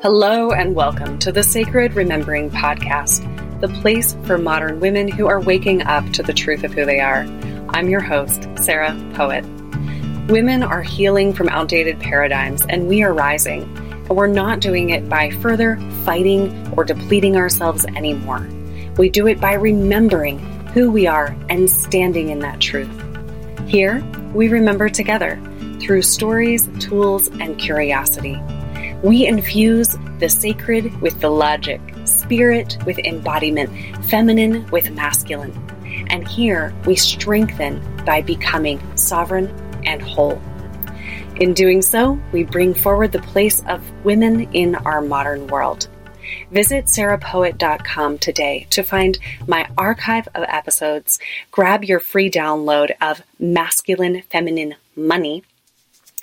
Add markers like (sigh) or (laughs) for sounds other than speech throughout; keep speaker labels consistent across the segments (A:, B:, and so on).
A: Hello, and welcome to the Sacred Remembering Podcast, the place for modern women who are waking up to the truth of who they are. I'm your host, Sarah Poet. Women are healing from outdated paradigms, and we are rising. And we're not doing it by further fighting or depleting ourselves anymore. We do it by remembering who we are and standing in that truth. Here, we remember together through stories, tools, and curiosity. We infuse the sacred with the logic, spirit with embodiment, feminine with masculine. And here we strengthen by becoming sovereign and whole. In doing so, we bring forward the place of women in our modern world. Visit sarahpoet.com today to find my archive of episodes, grab your free download of Masculine Feminine Money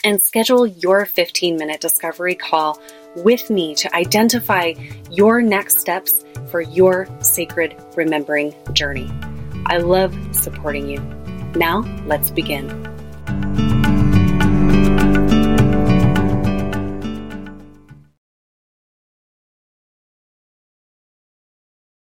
A: and schedule your 15 minute discovery call with me to identify your next steps for your sacred remembering journey. I love supporting you. Now, let's begin.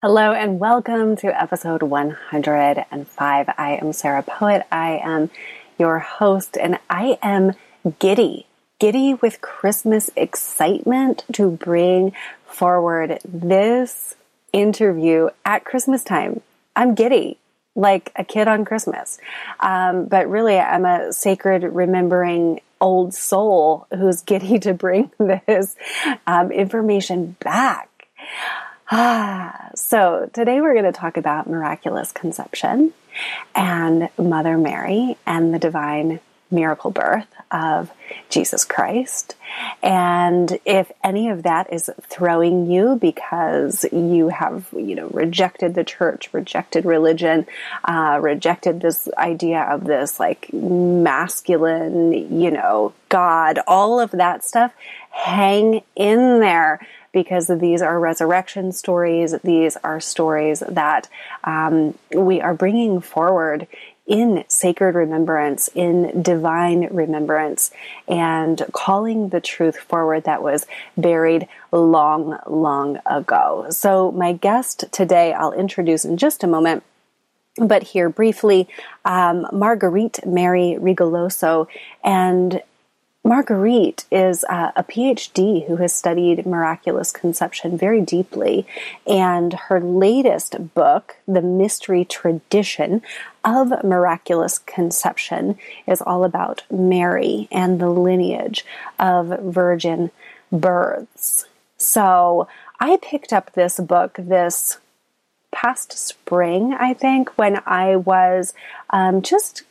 A: Hello and welcome to episode 105. I am Sarah Poet. I am your host and I am giddy, giddy with Christmas excitement to bring forward this interview at Christmas time. I'm giddy like a kid on Christmas. Um, but really, I'm a sacred remembering old soul who's giddy to bring (laughs) this um, information back. Ah, so today we're going to talk about miraculous conception and Mother Mary and the divine miracle birth of Jesus Christ. And if any of that is throwing you because you have, you know, rejected the church, rejected religion, uh, rejected this idea of this like masculine, you know, God, all of that stuff, hang in there because these are resurrection stories. These are stories that um, we are bringing forward in sacred remembrance, in divine remembrance, and calling the truth forward that was buried long, long ago. So, my guest today, I'll introduce in just a moment. But here briefly, um, Marguerite Mary Rigoglioso, and Marguerite is uh, a PhD who has studied miraculous conception very deeply, and her latest book, The Mystery Tradition of Miraculous Conception, is all about Mary and the lineage of virgin births. So I picked up this book this past spring, I think, when I was um, just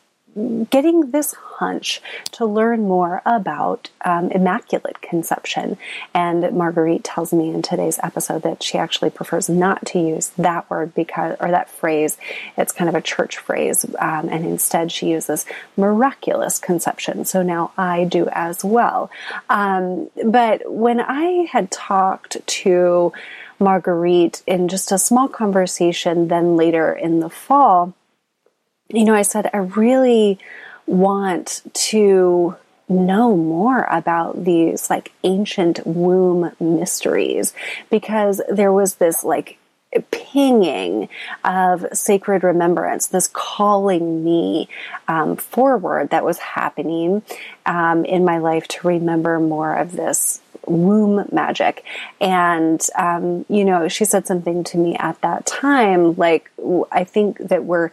A: getting this hunch to learn more about um, immaculate conception. And Marguerite tells me in today's episode that she actually prefers not to use that word because, or that phrase, it's kind of a church phrase, um, and instead she uses miraculous conception. So now I do as well. Um, but when I had talked to Marguerite in just a small conversation, then later in the fall, you know, I said, I really want to know more about these like ancient womb mysteries because there was this like pinging of sacred remembrance, this calling me um, forward that was happening um, in my life to remember more of this womb magic. And, um, you know, she said something to me at that time, like, I think that we're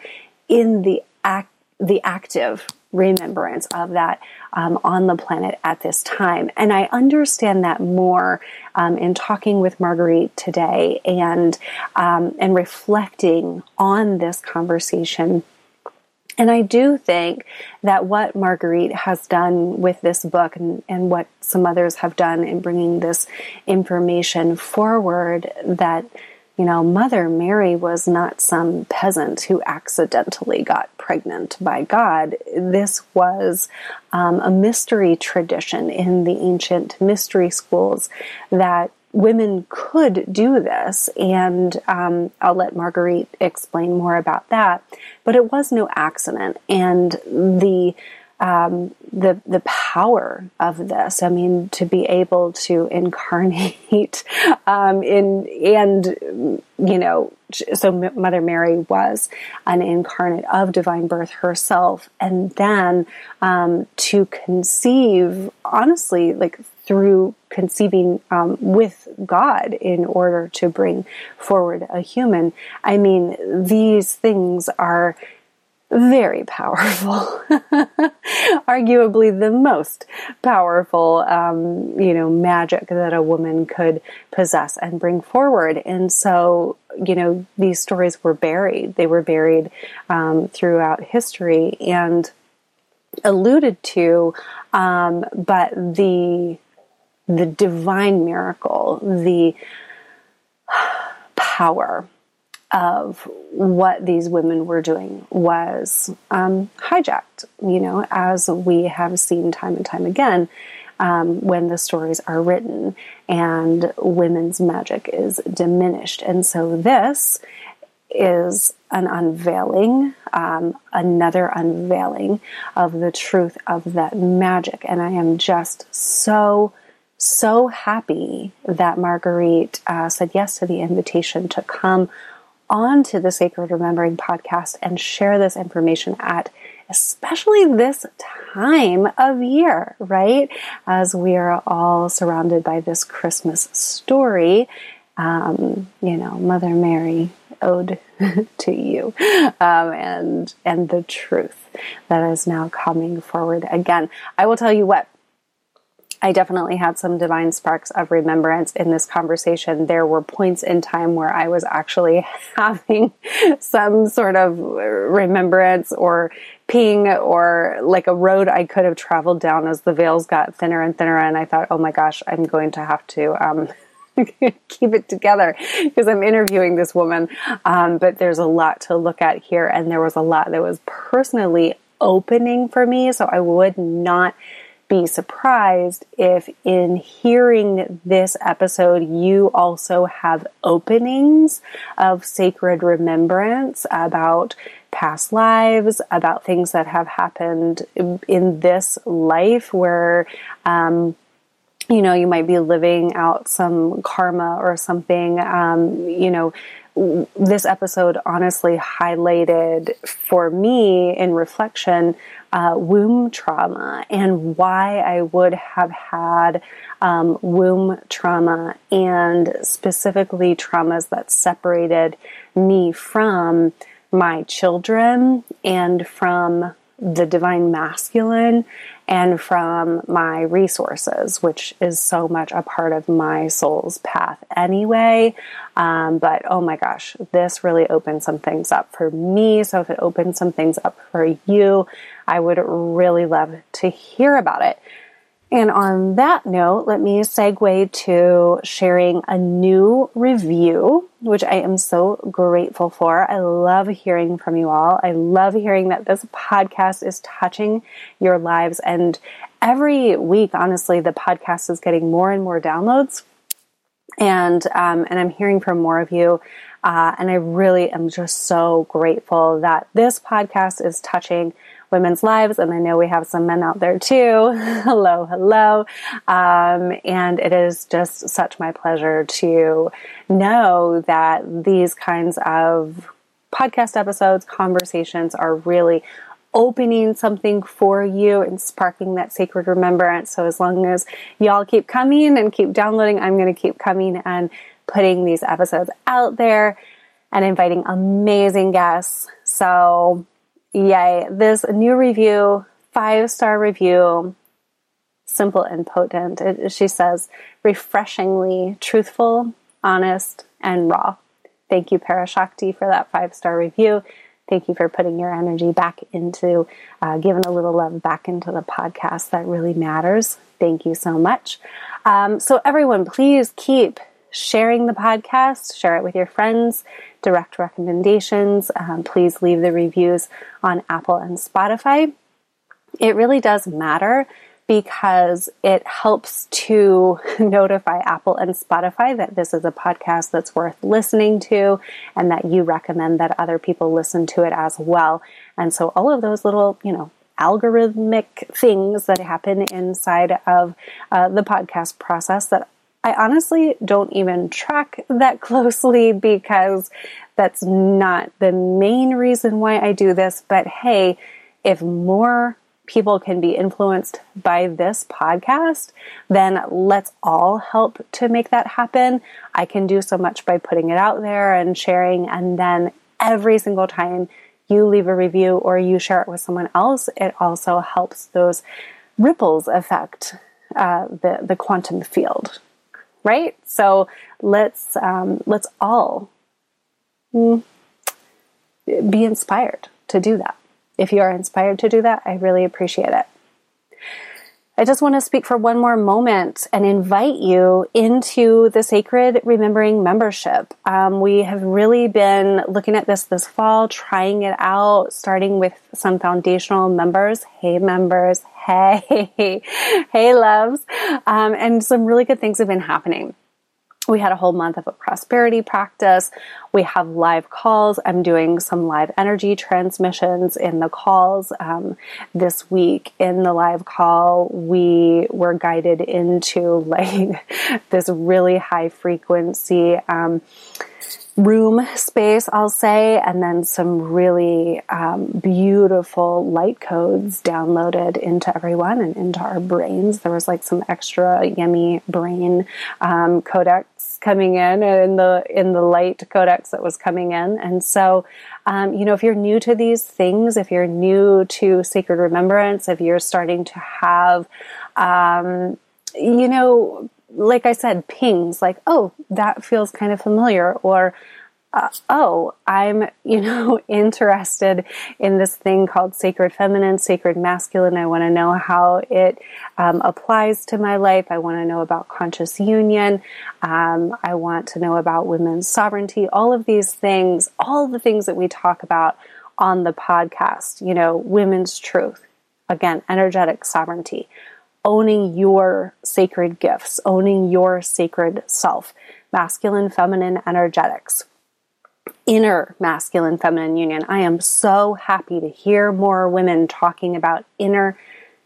A: in the act, the active remembrance of that um, on the planet at this time. And I understand that more um, in talking with Marguerite today and um, and reflecting on this conversation. And I do think that what Marguerite has done with this book and, and what some others have done in bringing this information forward that you know, Mother Mary was not some peasant who accidentally got pregnant by God. This was um, a mystery tradition in the ancient mystery schools that women could do this, and um, I'll let Marguerite explain more about that. But it was no accident, and the um, the the power of this. I mean, to be able to incarnate (laughs) um, in and you know, so Mother Mary was an incarnate of divine birth herself, and then um, to conceive, honestly, like through conceiving um, with God in order to bring forward a human. I mean, these things are very powerful, (laughs) arguably the most powerful, um, you know, magic that a woman could possess and bring forward. And so, you know, these stories were buried. They were buried um, throughout history and alluded to, um, but the the divine miracle, the (sighs) power of what these women were doing was um, hijacked, you know, as we have seen time and time again um, when the stories are written and women's magic is diminished. And so this is an unveiling, um, another unveiling of the truth of that magic. And I am just so so happy that Marguerite uh, said yes to the invitation to come onto the Sacred Remembering podcast and share this information at especially this time of year, right? As we are all surrounded by this Christmas story. Um, you know, Mother Mary, ode (laughs) to you, um, and and the truth that is now coming forward again. I will tell you what I definitely had some divine sparks of remembrance in this conversation. There were points in time where I was actually (laughs) having some sort of remembrance or ping or like a road I could have traveled down as the veils got thinner and thinner. And I thought, oh my gosh, I'm going to have to, um, (laughs) keep it together because I'm interviewing this woman. Um, but there's a lot to look at here, and there was a lot that was personally opening for me. So I would not be surprised if in hearing this episode you also have openings of sacred remembrance about past lives, about things that have happened in this life where, um, you know, you might be living out some karma or something, um, you know, this episode honestly highlighted for me in reflection uh, womb trauma and why I would have had um, womb trauma and specifically traumas that separated me from my children and from the divine masculine and from my resources, which is so much a part of my soul's path anyway. Um, but oh my gosh, this really opened some things up for me. So if it opens some things up for you, I would really love to hear about it. And on that note, let me segue to sharing a new review, which I am so grateful for. I love hearing from you all. I love hearing that this podcast is touching your lives. And every week, honestly, the podcast is getting more and more downloads. And, um, and I'm hearing from more of you. Uh, and I really am just so grateful that this podcast is touching women's lives. And I know we have some men out there too. (laughs) hello, hello. Um, and it is just such my pleasure to know that these kinds of podcast episodes, conversations are really opening something for you and sparking that sacred remembrance. So as long as y'all keep coming and keep downloading, I'm going to keep coming and putting these episodes out there and inviting amazing guests. So Yay. This new review, five star review, simple and potent. It, she says, refreshingly truthful, honest, and raw. Thank you, Parashakti, for that five star review. Thank you for putting your energy back into uh, giving a little love back into the podcast. That really matters. Thank you so much. Um, so, everyone, please keep sharing the podcast, share it with your friends, direct recommendations. Um, please leave the reviews on Apple and Spotify. It really does matter because it helps to (laughs) notify Apple and Spotify that this is a podcast that's worth listening to and that you recommend that other people listen to it as well. And so all of those little, you know, algorithmic things that happen inside of uh, the podcast process that I honestly don't even track that (laughs) closely because that's not the main reason why I do this. But hey, if more people can be influenced by this podcast, then let's all help to make that happen. I can do so much by putting it out there and sharing. And then every single time you leave a review or you share it with someone else, it also helps those ripples affect uh, the, the quantum field. Right? So let's, um, let's all mm, be inspired to do that. If you are inspired to do that, I really appreciate it. I just want to speak for one more moment and invite you into the Sacred Remembering membership. Um, we have really been looking at this this fall, trying it out, starting with some foundational members. Hey, members. Hey, (laughs) hey, loves. Um, and some really good things have been happening we had a whole month of a prosperity practice. We have live calls. I'm doing some live energy transmissions in the calls. Um, this week in the live call, we were guided into (laughs) like this really high frequency, um, room space, I'll say, and then some really um, beautiful light codes downloaded into everyone and into our brains. There was like some extra yummy brain um, codex coming in in the in the light codex that was coming in, and so. Um, you know, if you're new to these things, if you're new to sacred remembrance, if you're starting to have, um, you know, like I said, pings like, oh, that feels kind of familiar, or uh, oh, I'm, (laughs) you know, interested in this thing called sacred feminine, sacred masculine. I want to know how it um, applies to my life. I want to know about conscious union. Um, I want to know about women's sovereignty. All of these things, all the things that we talk about on the podcast, you know, women's truth, again, energetic sovereignty owning your sacred gifts, owning your sacred self, masculine, feminine energetics, inner masculine, feminine union. I am so happy to hear more women talking about inner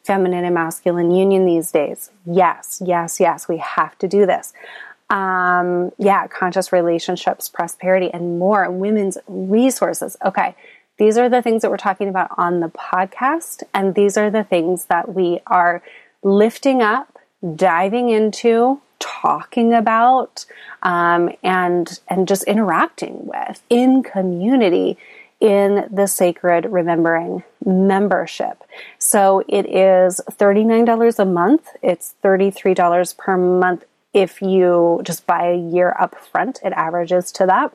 A: feminine and masculine union these days. Yes, yes, yes, we have to do this. Um, yeah, conscious relationships, prosperity, and more. Women's resources. Okay, these are the things that we're talking about on the podcast, and these are the things that we are lifting up, diving into, talking about, um, and and just interacting with in community in the Sacred Remembering membership. So it is $39 a month. It's $33 per month if you just buy a year up front. It averages to that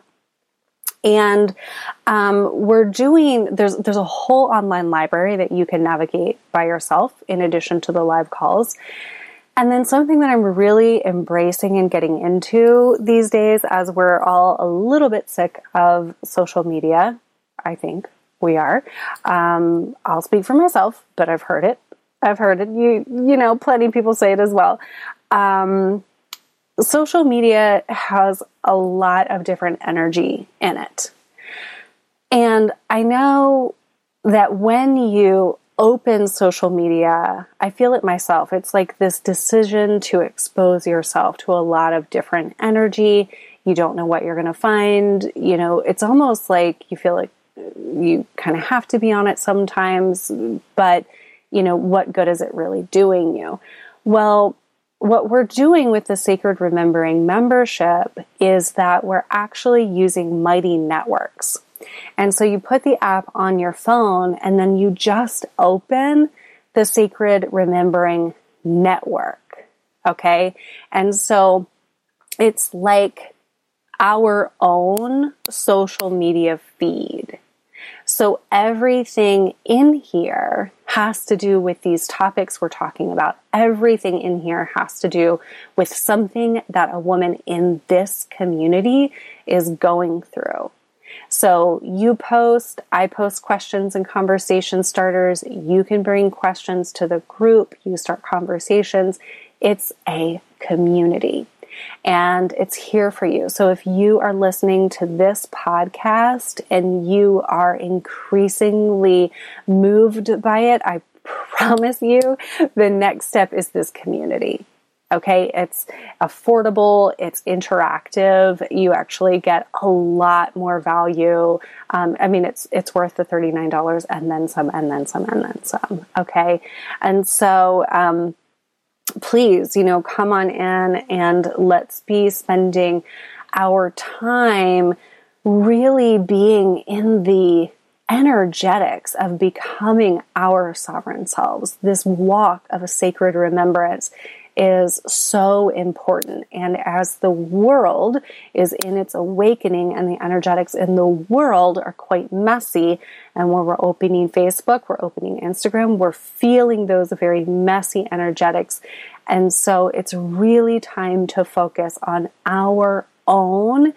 A: and um, we're doing there's there's a whole online library that you can navigate by yourself in addition to the live calls. And then something that i'm really embracing and getting into these days as we're all a little bit sick of social media i think we are um, i'll speak for myself but i've heard it. I've heard it. You you know plenty of people say it as well. Um, social media has a lot of different energy in it. And I know that when you open social media, I feel it myself. It's like this decision to expose yourself to a lot of different energy. You don't know what you're going to find. You know, it's almost like you feel like you kind of have to be on it sometimes, but you know, what good is it really doing you? Well, what we're doing with the Sacred Remembering membership is that we're actually using Mighty Networks. And so you put the app on your phone and then you just open the Sacred Remembering network. Okay. And so it's like our own social media feed. So everything in here has to do with these topics we're talking about. Everything in here has to do with something that a woman in this community is going through. So you post, I post questions and conversation starters. You can bring questions to the group, you start conversations. It's a community and it's here for you. So if you are listening to this podcast and you are increasingly moved by it, I promise you the next step is this community. Okay, it's affordable, it's interactive. You actually get a lot more value. Um, I mean, it's it's worth the thirty nine dollars and then some, and then some, and then some. Okay, and so um, please, you know, come on in and let's be spending our time really being in the energetics of becoming our sovereign selves. This walk of a sacred remembrance is so important. And as the world is in its awakening and the energetics in the world are quite messy, and when we're opening Facebook, we're opening Instagram, we're feeling those very messy energetics. And so it's really time to focus on our own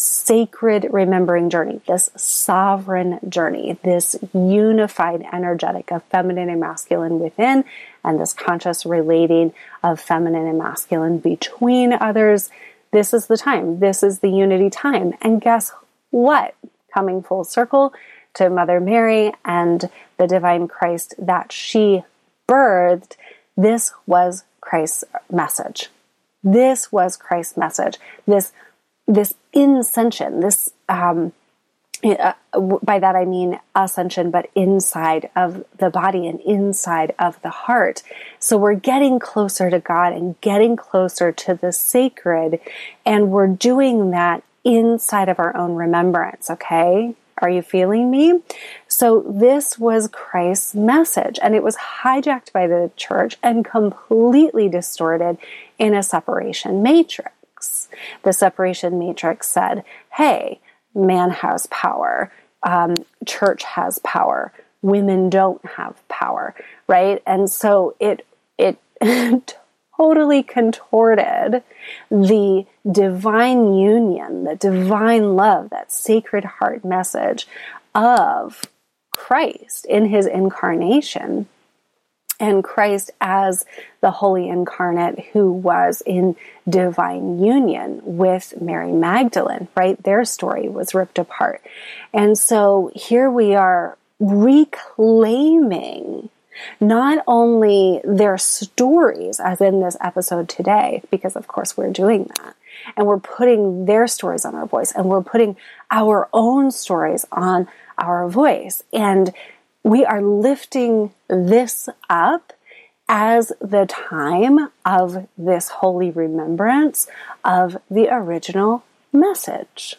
A: sacred remembering journey, this sovereign journey, this unified energetic of feminine and masculine within, and this conscious relating of feminine and masculine between others. This is the time. This is the unity time. And guess what? Coming full circle to Mother Mary and the divine Christ that she birthed, this was Christ's message. This was Christ's message. This this ascension, this um, uh, by that I mean ascension, but inside of the body and inside of the heart. So we're getting closer to God and getting closer to the sacred, and we're doing that inside of our own remembrance, okay? Are you feeling me? So, this was Christ's message, and it was hijacked by the church and completely distorted in a separation matrix The separation matrix said, hey, man has power, um, church has power, women don't have power, right? And so it, it, (laughs) totally contorted the divine union, the divine love, that sacred heart message of Christ in his incarnation and Christ as the Holy Incarnate who was in divine union with Mary Magdalene, right? Their story was ripped apart. And so here we are reclaiming not only their stories, as in this episode today, because of course we're doing that, and we're putting their stories on our voice, and we're putting our own stories on our voice. And we are lifting this up as the time of this holy remembrance of the original message.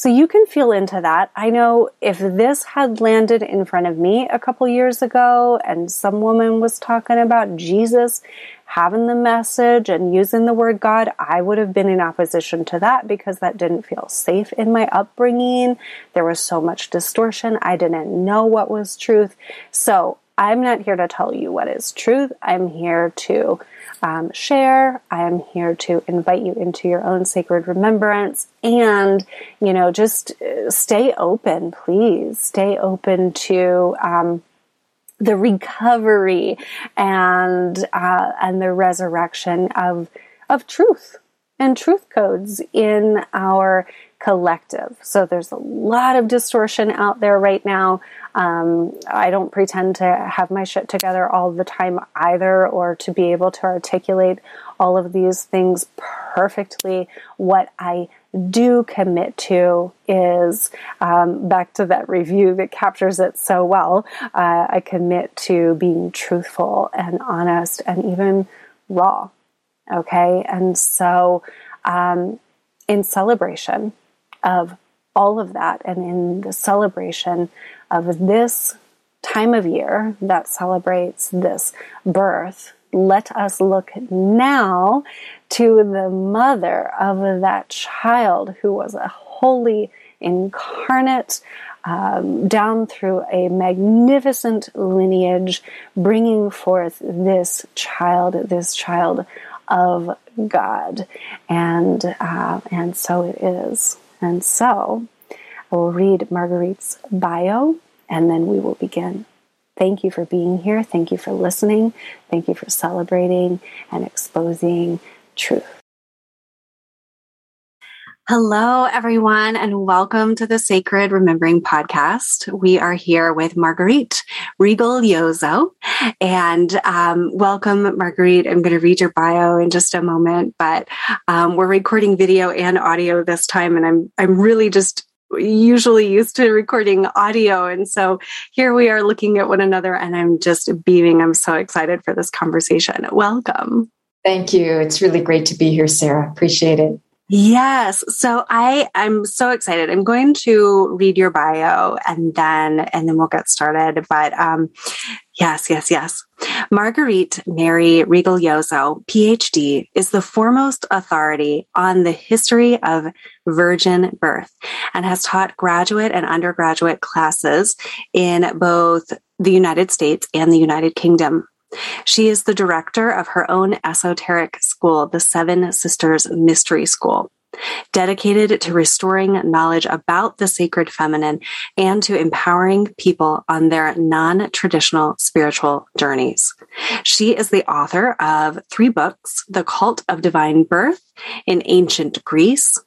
A: So you can feel into that. I know if this had landed in front of me a couple years ago and some woman was talking about Jesus having the message and using the word God, I would have been in opposition to that because that didn't feel safe in my upbringing. There was so much distortion. I didn't know what was truth. So I'm not here to tell you what is truth. I'm here to um, share. I am here to invite you into your own sacred remembrance and, you know, just uh, stay open, please. Stay open to, um, the recovery and uh, and the resurrection of of truth and truth codes in our collective. So there's a lot of distortion out there right now. Um, I don't pretend to have my shit together all the time either, or to be able to articulate all of these things perfectly. What I do commit to is um, back to that review that captures it so well. Uh, I commit to being truthful and honest and even raw. Okay. And so, um, in celebration of all of that and in the celebration of this time of year that celebrates this birth, let us look now to the mother of that child who was a holy incarnate um, down through a magnificent lineage, bringing forth this child, this child of God, and uh, and so it is, and so I will read Marguerite's bio and then we will begin. Thank you for being here. Thank you for listening. Thank you for celebrating and exposing truth. Hello, everyone, and welcome to the Sacred Remembering Podcast. We are here with Marguerite Rigoglioso. And um, welcome, Marguerite. I'm going to read your bio in just a moment, but um, we're recording video and audio this time, and I'm I'm really just usually used to recording audio. And so here we are looking at one another, and I'm just beaming. I'm so excited for this conversation. Welcome.
B: Thank you. It's really great to be here, Sarah. Appreciate it.
A: Yes. So I I'm so excited. I'm going to read your bio and then and then we'll get started. But um yes, yes, yes. Marguerite Mary Rigoglioso, PhD, is the foremost authority on the history of virgin birth and has taught graduate and undergraduate classes in both the United States and the United Kingdom. She is the director of her own esoteric school, the Seven Sisters Mystery School, dedicated to restoring knowledge about the sacred feminine and to empowering people on their non traditional spiritual journeys. She is the author of three books The Cult of Divine Birth in Ancient Greece,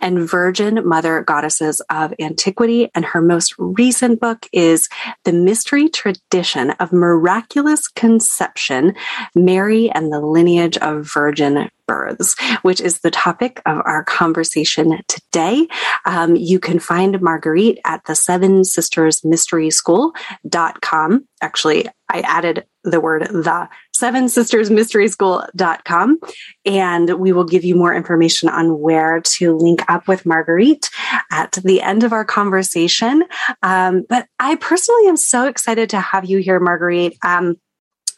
A: and Virgin Mother Goddesses of Antiquity. And her most recent book is The Mystery Tradition of Miraculous Conception Mary and the Lineage of Virgin births, which is the topic of our conversation today. Um, you can find Marguerite at the Seven Sisters Mystery School.com. Actually, I added the word the seven sisters mystery school.com and we will give you more information on where to link up with marguerite at the end of our conversation um, but i personally am so excited to have you here marguerite um,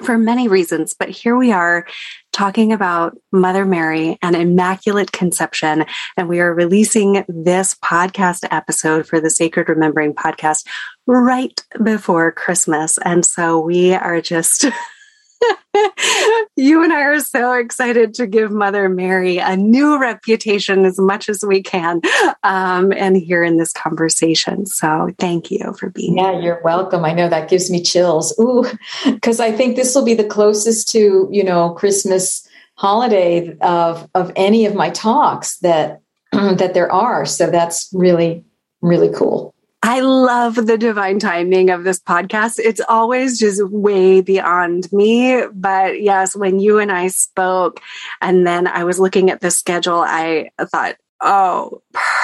A: for many reasons, but here we are talking about Mother Mary and Immaculate Conception. And we are releasing this podcast episode for the Sacred Remembering podcast right before Christmas. And so we are just (laughs) (laughs) you and I are so excited to give Mother Mary a new reputation as much as we can um, and here in this conversation. So thank you for being
B: yeah,
A: here.
B: you're welcome. I know that gives me chills. Ooh, because I think this will be the closest to, you know, Christmas holiday of of any of my talks that (clears throat) that there are. So that's really, really cool.
A: I love the divine timing of this podcast. It's always just way beyond me. But yes, when you and I spoke, and then I was looking at the schedule, I thought, oh,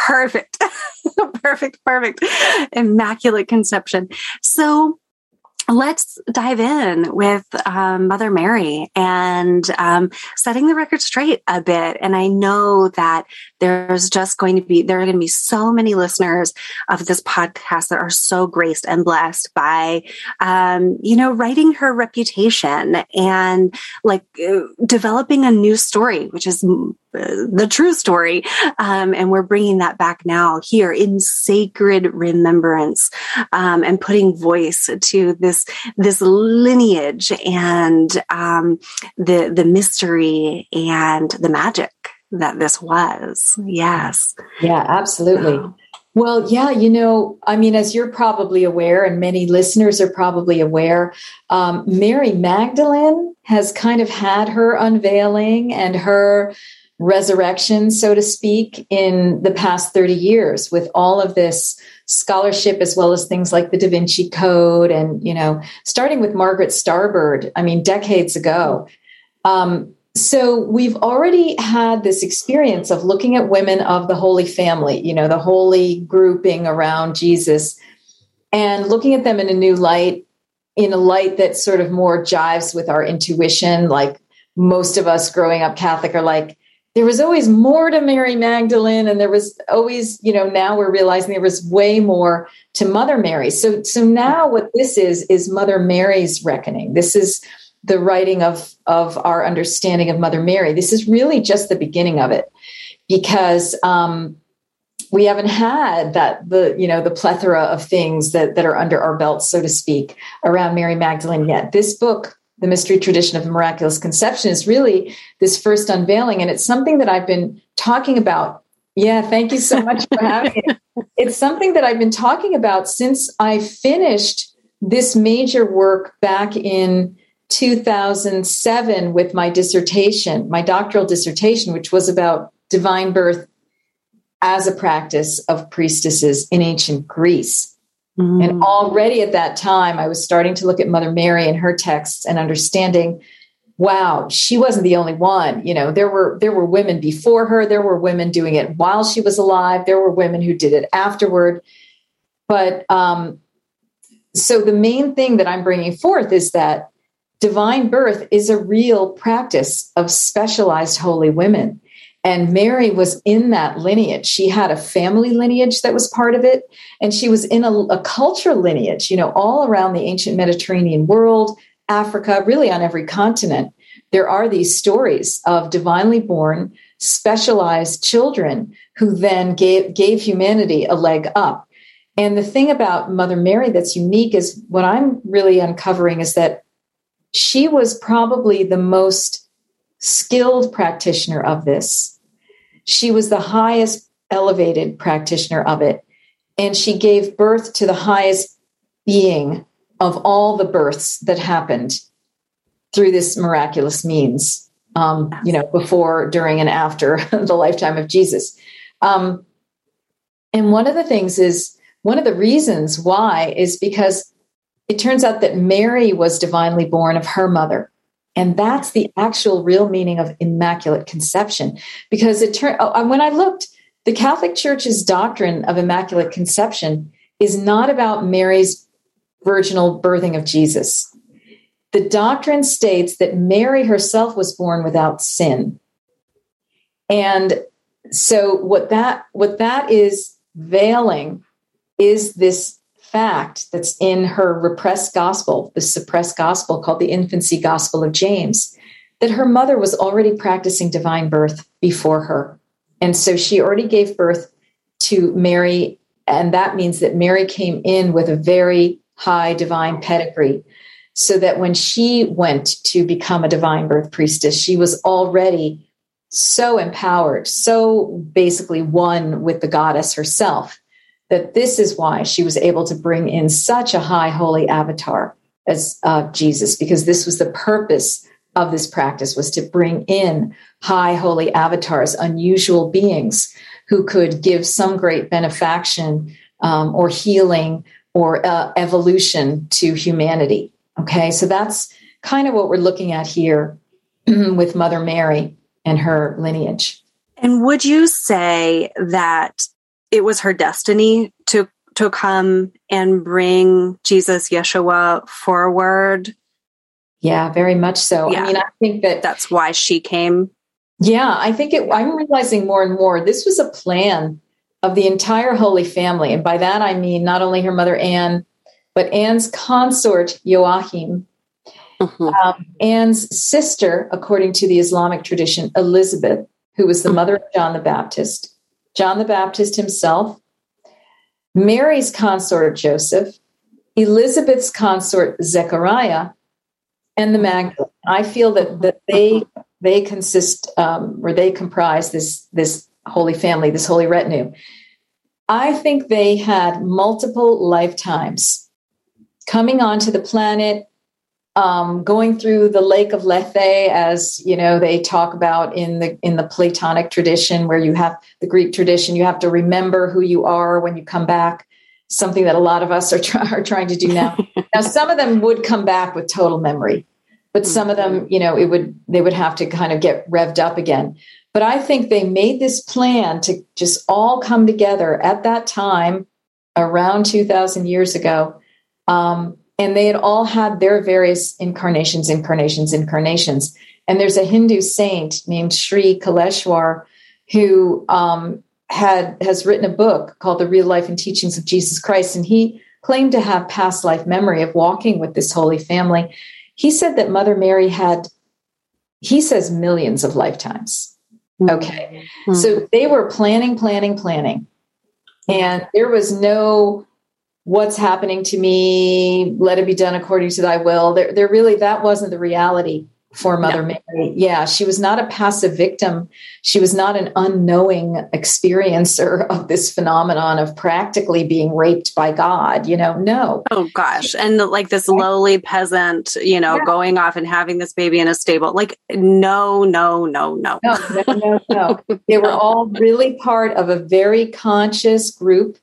A: perfect, (laughs) perfect, perfect, immaculate conception. So, let's dive in with um, Mother Mary and um, setting the record straight a bit. And I know that there's just going to be, there are going to be so many listeners of this podcast that are so graced and blessed by, um, you know, righting her reputation and like uh, developing a new story, which is the true story. Um, and we're bringing that back now here in sacred remembrance um, and putting voice to this this lineage and um, the the mystery and the magic that this was. Yes.
B: Yeah, absolutely. Well, yeah, you know, I mean, as you're probably aware, and many listeners are probably aware, um, Mary Magdalene has kind of had her unveiling and her resurrection, so to speak, in the past 30 years with all of this scholarship as well as things like the Da Vinci Code and, you know, starting with Margaret Starbird, I mean, decades ago. Um, so we've already had this experience of looking at women of the Holy Family, you know, the holy grouping around Jesus, and looking at them in a new light, in a light that sort of more jives with our intuition. Like most of us growing up Catholic are like, there was always more to Mary Magdalene, and there was always, you know, now we're realizing there was way more to Mother Mary. So, so now what this is is Mother Mary's reckoning. This is the righting of of our understanding of Mother Mary. This is really just the beginning of it, because um, we haven't had that the you know the plethora of things that that are under our belts, so to speak, around Mary Magdalene yet. This book the mystery tradition of the miraculous conception is really this first unveiling. And it's something that i've been talking about. Yeah thank you so much for having me. (laughs) It's something that I've been talking about since I finished this major work back in 2007 with my dissertation, my doctoral dissertation, which was about divine birth as a practice of priestesses in ancient Greece. Mm. And already at that time, I was starting to look at Mother Mary and her texts and understanding wow she wasn't the only one. You know there were there were women before her. There were women doing it while she was alive. There were women who did it afterward. But um so the main thing that i'm bringing forth is that divine birth is a real practice of specialized holy women and Mary was in that lineage. She had a family lineage that was part of it. And she was in a, a cultural lineage, you know, all around the ancient Mediterranean world, Africa, really on every continent, there are these stories of divinely born, specialized children who then gave, gave humanity a leg up. And the thing about Mother Mary that's unique is what I'm really uncovering is that she was probably the most skilled practitioner of this. She was the highest elevated practitioner of it. And she gave birth to the highest being of all the births that happened through this miraculous means, um, you know, before, during, and after (laughs) the lifetime of Jesus. Um, and one of the things is, one of the reasons why is because it turns out that Mary was divinely born of her mother. And that's the actual real meaning of immaculate conception. Because it turned, oh, when I looked, the Catholic Church's doctrine of immaculate conception is not about Mary's virginal birthing of Jesus. The doctrine states that Mary herself was born without sin. And so what that what that is veiling is this fact that's in her repressed gospel, the suppressed gospel called the infancy gospel of James, that her mother was already practicing divine birth before her. And so she already gave birth to Mary and that means that Mary came in with a very high divine pedigree. So that when she went to become a divine birth priestess, she was already so empowered, so basically one with the goddess herself, that this is why she was able to bring in such a high holy avatar as uh, Jesus, because this was the purpose of this practice was to bring in high holy avatars, unusual beings who could give some great benefaction um, or healing or uh, evolution to humanity. Okay, so that's kind of what we're looking at here (clears throat) with Mother Mary and her lineage.
A: And would you say that it was her destiny to to come and bring Jesus Yeshua forward?
B: Yeah, very much so. Yeah. I mean, I think that
A: that's why she came.
B: Yeah, I think it, I'm realizing more and more this was a plan of the entire Holy Family. And by that I mean not only her mother Anne, but Anne's consort Joachim, mm-hmm. um, Anne's sister, according to the Islamic tradition, Elizabeth, who was the mother of John the Baptist, John the Baptist himself, Mary's consort Joseph, Elizabeth's consort Zechariah, and the Magdalene. I feel that that they they consist um, or they comprise this this holy family, this holy retinue. I think they had multiple lifetimes coming onto the planet, um, going through the lake of Lethe, as you know they talk about in the in the Platonic tradition, where you have the Greek tradition. You have to remember who you are when you come back. Something that a lot of us are, try, (laughs) are trying to do now. (laughs) now, some of them would come back with total memory, but some of them, you know, it would they would have to kind of get revved up again. But I think they made this plan to just all come together at that time, around 2,000 years ago. Um, and they had all had their various incarnations, incarnations, incarnations. And there's a Hindu saint named Sri Kaleshwar who um, had has written a book called The Real Life and Teachings of Jesus Christ, and he claimed to have past life memory of walking with this holy family. He said that Mother Mary had, he says, millions of lifetimes. Okay. Mm-hmm. So they were planning, planning, planning. And there was no what's happening to me, let it be done according to thy will. There, there really, that wasn't the reality for Mother no. Mary. Yeah, she was not a passive victim. She was not an unknowing experiencer of this phenomenon of practically being raped by God. You know, no.
A: Oh gosh, and like this lowly peasant, you know, yeah. going off and having this baby in a stable. Like, no, no, no, no,
B: no, no, no. no. (laughs) they were all really part of a very conscious group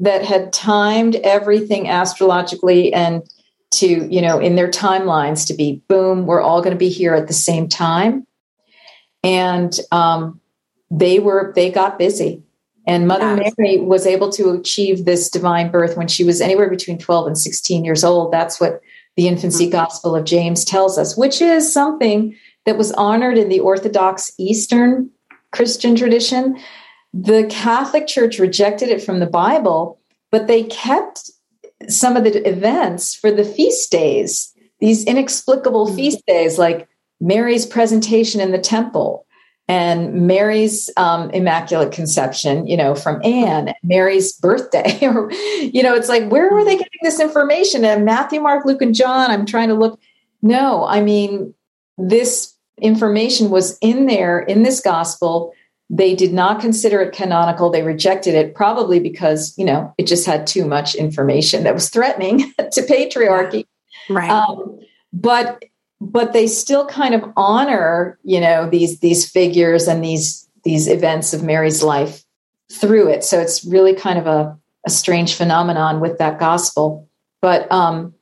B: that had timed everything astrologically and to, you know, in their timelines to be boom, we're all going to be here at the same time. And um, they were, they got busy. And Mother. Mary was able to achieve this divine birth when she was anywhere between 12 and 16 years old. That's what the infancy mm-hmm. gospel of James tells us, which is something that was honored in the Orthodox Eastern Christian tradition. The Catholic Church rejected it from the Bible, but they kept some of the events for the feast days, these inexplicable mm-hmm. feast days like Mary's presentation in the temple and Mary's um, Immaculate Conception, you know, from Anne, Mary's birthday, (laughs) you know, it's like, where were they getting this information? And Matthew, Mark, Luke, and John, I'm trying to look. No, I mean, this information was in there in this gospel they did not consider it canonical. They rejected it probably because, you know, it just had too much information that was threatening (laughs) to patriarchy.
A: Right. Um,
B: but but they still kind of honor, you know, these these figures and these these events of Mary's life through it. So it's really kind of a, a strange phenomenon with that gospel. But um,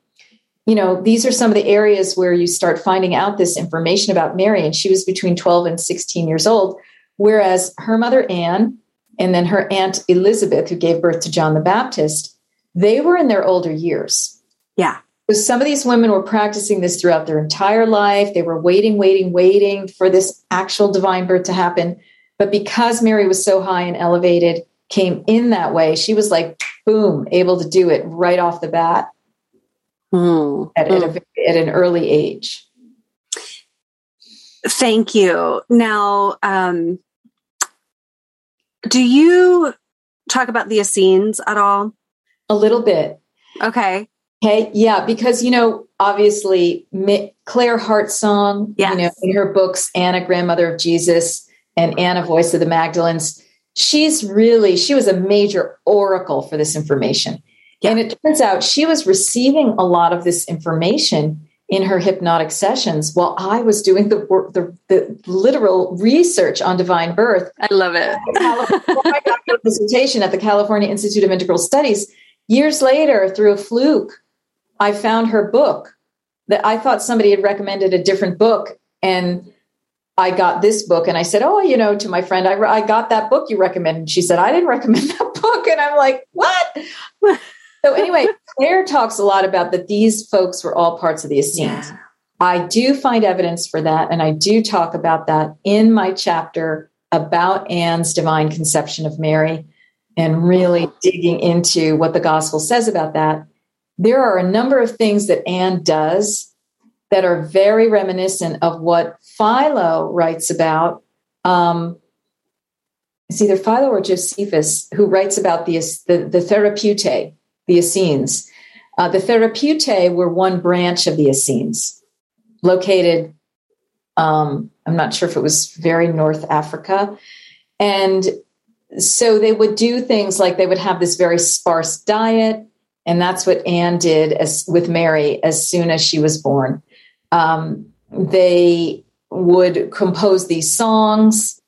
B: you know, these are some of the areas where you start finding out this information about Mary. And she was between 12 and 16 years old Whereas her mother, Anne, and then her aunt, Elizabeth, who gave birth to John the Baptist, they were in their older years.
A: Yeah.
B: So some of these women were practicing this throughout their entire life. They were waiting, waiting, waiting for this actual divine birth to happen. But because Mary was so high and elevated, came in that way, she was like, boom, able to do it right off the bat mm. at, mm. At, a, hmm. at an early age.
A: Thank you. Now, um, do you talk about the Essenes at all?
B: A little bit.
A: Okay.
B: Okay. Yeah, because you know, obviously, Claire Hartsong, yes. you know, in her books, Anna, Grandmother of Jesus, and Anna, Voice of the Magdalens, she's really she was a major oracle for this information. Yeah. And it turns out she was receiving a lot of this information in her hypnotic sessions while I was doing the work, the, the literal research on divine birth.
A: I love it. (laughs)
B: I got my dissertation at the California Institute of Integral Studies. Years later, through a fluke, I found her book that I thought somebody had recommended a different book. And I got this book and I said, Oh, you know, to my friend, I, I got that book you recommended. She said, I didn't recommend (laughs) that book. And I'm like, What? So anyway, Claire talks a lot about that these folks were all parts of the Essenes. Yeah. I do find evidence for that, and I do talk about that in my chapter about Anne's divine conception of Mary and really digging into what the gospel says about that. There are a number of things that Anne does that are very reminiscent of what Philo writes about. Um, it's either Philo or Josephus who writes about the, the, the therapeutae, the Essenes. Uh, the Therapeutae were one branch of the Essenes, located, um, I'm not sure if it was very North Africa. And so they would do things like they would have this very sparse diet. And that's what Anne did as, with Mary as soon as she was born. Um, they would compose these songs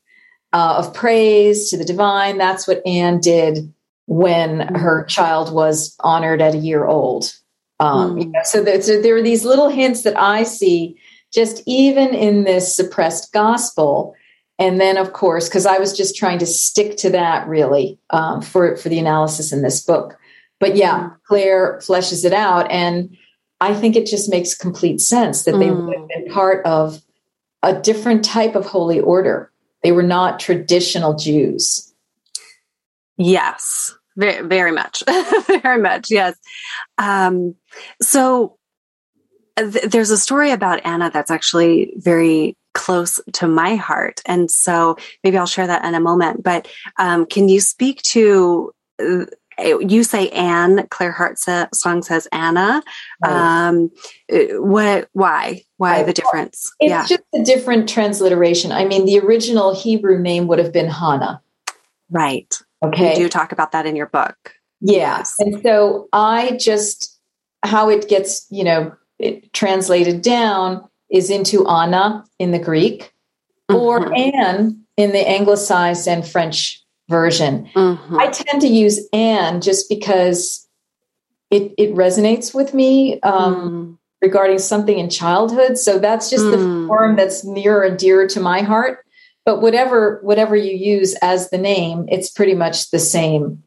B: uh, of praise to the divine. That's what Anne did when her child was honored at a year old. Um, mm. you know, so, so there are these little hints that I see just even in this suppressed gospel. And then, of course, because I was just trying to stick to that really um, for, for the analysis in this book. But yeah, mm. Claire fleshes it out. And I think it just makes complete sense that they mm. would have been part of a different type of holy order. They were not traditional Jews.
A: Yes, very, very much, (laughs) very much. Yes. Um, so th- there's a story about Anna that's actually very close to my heart, and so maybe I'll share that in a moment. But um, can you speak to uh, you say Anne, Claire Hartsong says Anna. Right. Um, what, why, why right. the difference?
B: It's yeah. just a different transliteration. I mean, the original Hebrew name would have been Hannah.
A: Right.
B: Okay.
A: You do talk about that in your book.
B: Yes. And so I just, how it gets, you know, it translated down is into Anna in the Greek mm-hmm. or Anne in the anglicized and French version. Mm-hmm. I tend to use Anne just because it, it resonates with me um, mm. regarding something in childhood. So that's just mm. the form that's near and dear to my heart. But whatever whatever you use as the name, it's pretty much the same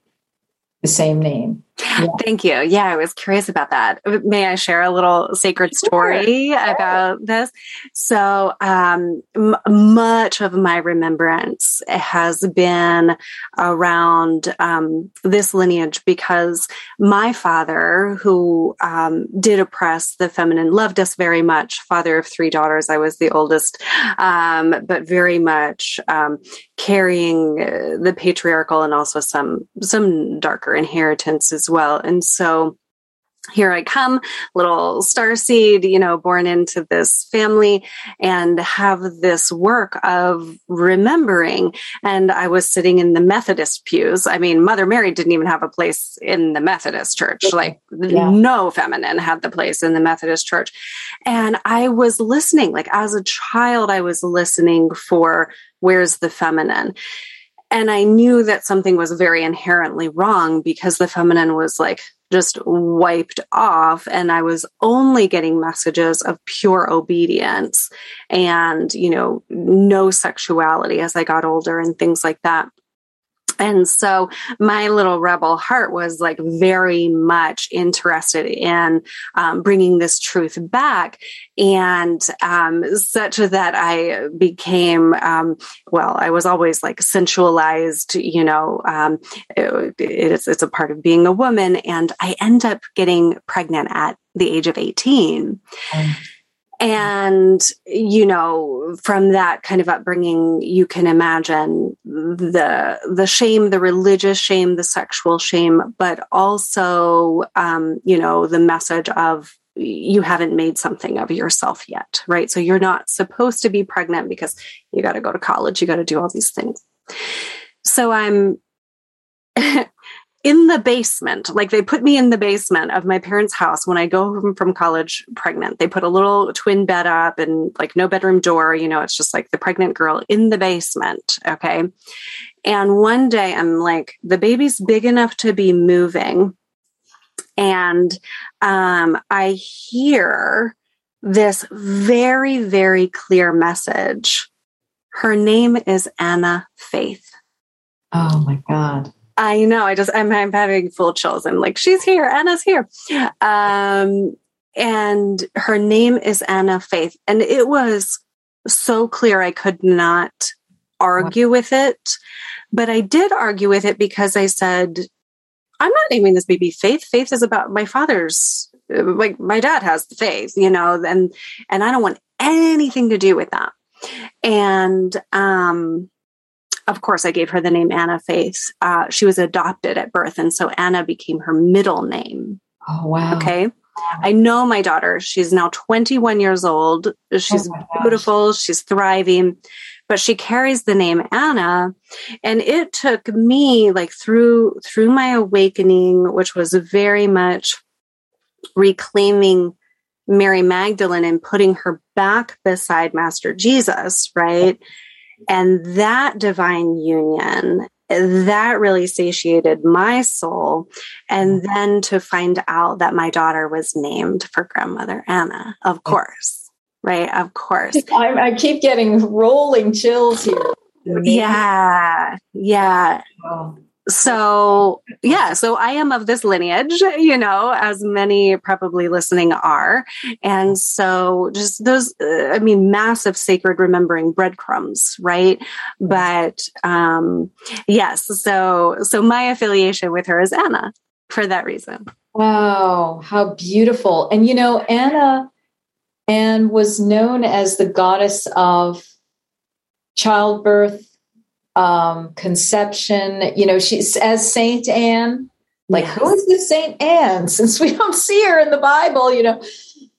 B: the same name.
A: Yeah. Thank you. Yeah, I was curious about that. May I share a little sacred story sure. about this? So, um, m- much of my remembrance has been around um, this lineage because my father, who um, did oppress the feminine, loved us very much. Father of three daughters, I was the oldest, um, but very much um, carrying uh, the patriarchal and also some some darker inheritance as well. And so here I come, little star seed, you know, born into this family and have this work of remembering. And I was sitting in the Methodist pews. I mean, Mother Mary didn't even have a place in the Methodist church. Like yeah. no feminine had the place in the Methodist church. And I was listening, like as a child, I was listening for where's the feminine and I knew that something was very inherently wrong because the feminine was like just wiped off. And I was only getting messages of pure obedience and, you know, no sexuality as I got older and things like that. And so my little rebel heart was like very much interested in um, bringing this truth back. And um, such that I became, um, well, I was always like sensualized, you know, um, it, it's, it's a part of being a woman. And I end up getting pregnant at the age of 18. Um and you know from that kind of upbringing you can imagine the the shame the religious shame the sexual shame but also um, you know the message of you haven't made something of yourself yet right? So you're not supposed to be pregnant because you got to go to college you got to do all these things. So i'm (laughs) in the basement. Like they put me in the basement of my parents' house when I go home from college pregnant. They put a little twin bed up and like no bedroom door. You know, it's just like the pregnant girl in the basement. Okay. And one day I'm like, the baby's big enough to be moving. And um, I hear this very, very clear message. Her name is Anna Faith.
B: Oh my God.
A: I know. I just I'm, I'm having full chills. I'm like, she's here. Anna's here. Um, and her name is Anna Faith, and it was so clear I could not argue with it, but I did argue with it because I said, I'm not naming this baby Faith. Faith is about my father's. Like my dad has the faith, you know, and and I don't want anything to do with that. And um of course, I gave her the name Anna Faith. Uh, she was adopted at birth, and so Anna became her middle name.
B: Oh, wow.
A: Okay. I know my daughter. She's now 21 years old. She's oh beautiful. She's thriving, but she carries the name Anna. And it took me like through, through my awakening, which was very much reclaiming Mary Magdalene and putting her back beside Master Jesus, right? And that divine union, that really satiated my soul. And mm-hmm. then to find out that my daughter was named for grandmother Anna, of course, right? Of course. (laughs)
B: I, I keep getting rolling chills here.
A: Yeah. Yeah. So yeah so i am of this lineage you know as many probably listening are. And so just those uh, i mean massive sacred remembering breadcrumbs right? But um yes so so my affiliation with her is anna for that reason.
B: Wow how beautiful. And you know anna and was known as the goddess of childbirth um, conception. You know, she's as Saint Anne, Like, yes. who is this Saint Anne? (laughs) Since we don't see her in the Bible, you know.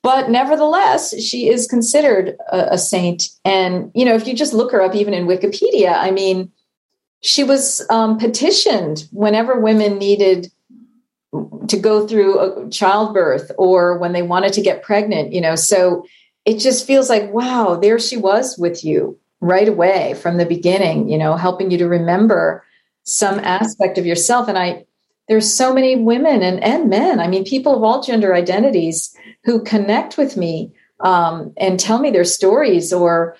B: But nevertheless, she is considered a, a saint. And, you know, if you just look her up, even in Wikipedia, I mean, she was um, petitioned whenever women needed to go through a childbirth or when they wanted to get pregnant, you know. So it just feels like, wow, there she was with you right away from the beginning, you know, helping you to remember some aspect of yourself. And I, there's so many women and, and men, I mean, people of all gender identities who connect with me um, and tell me their stories or,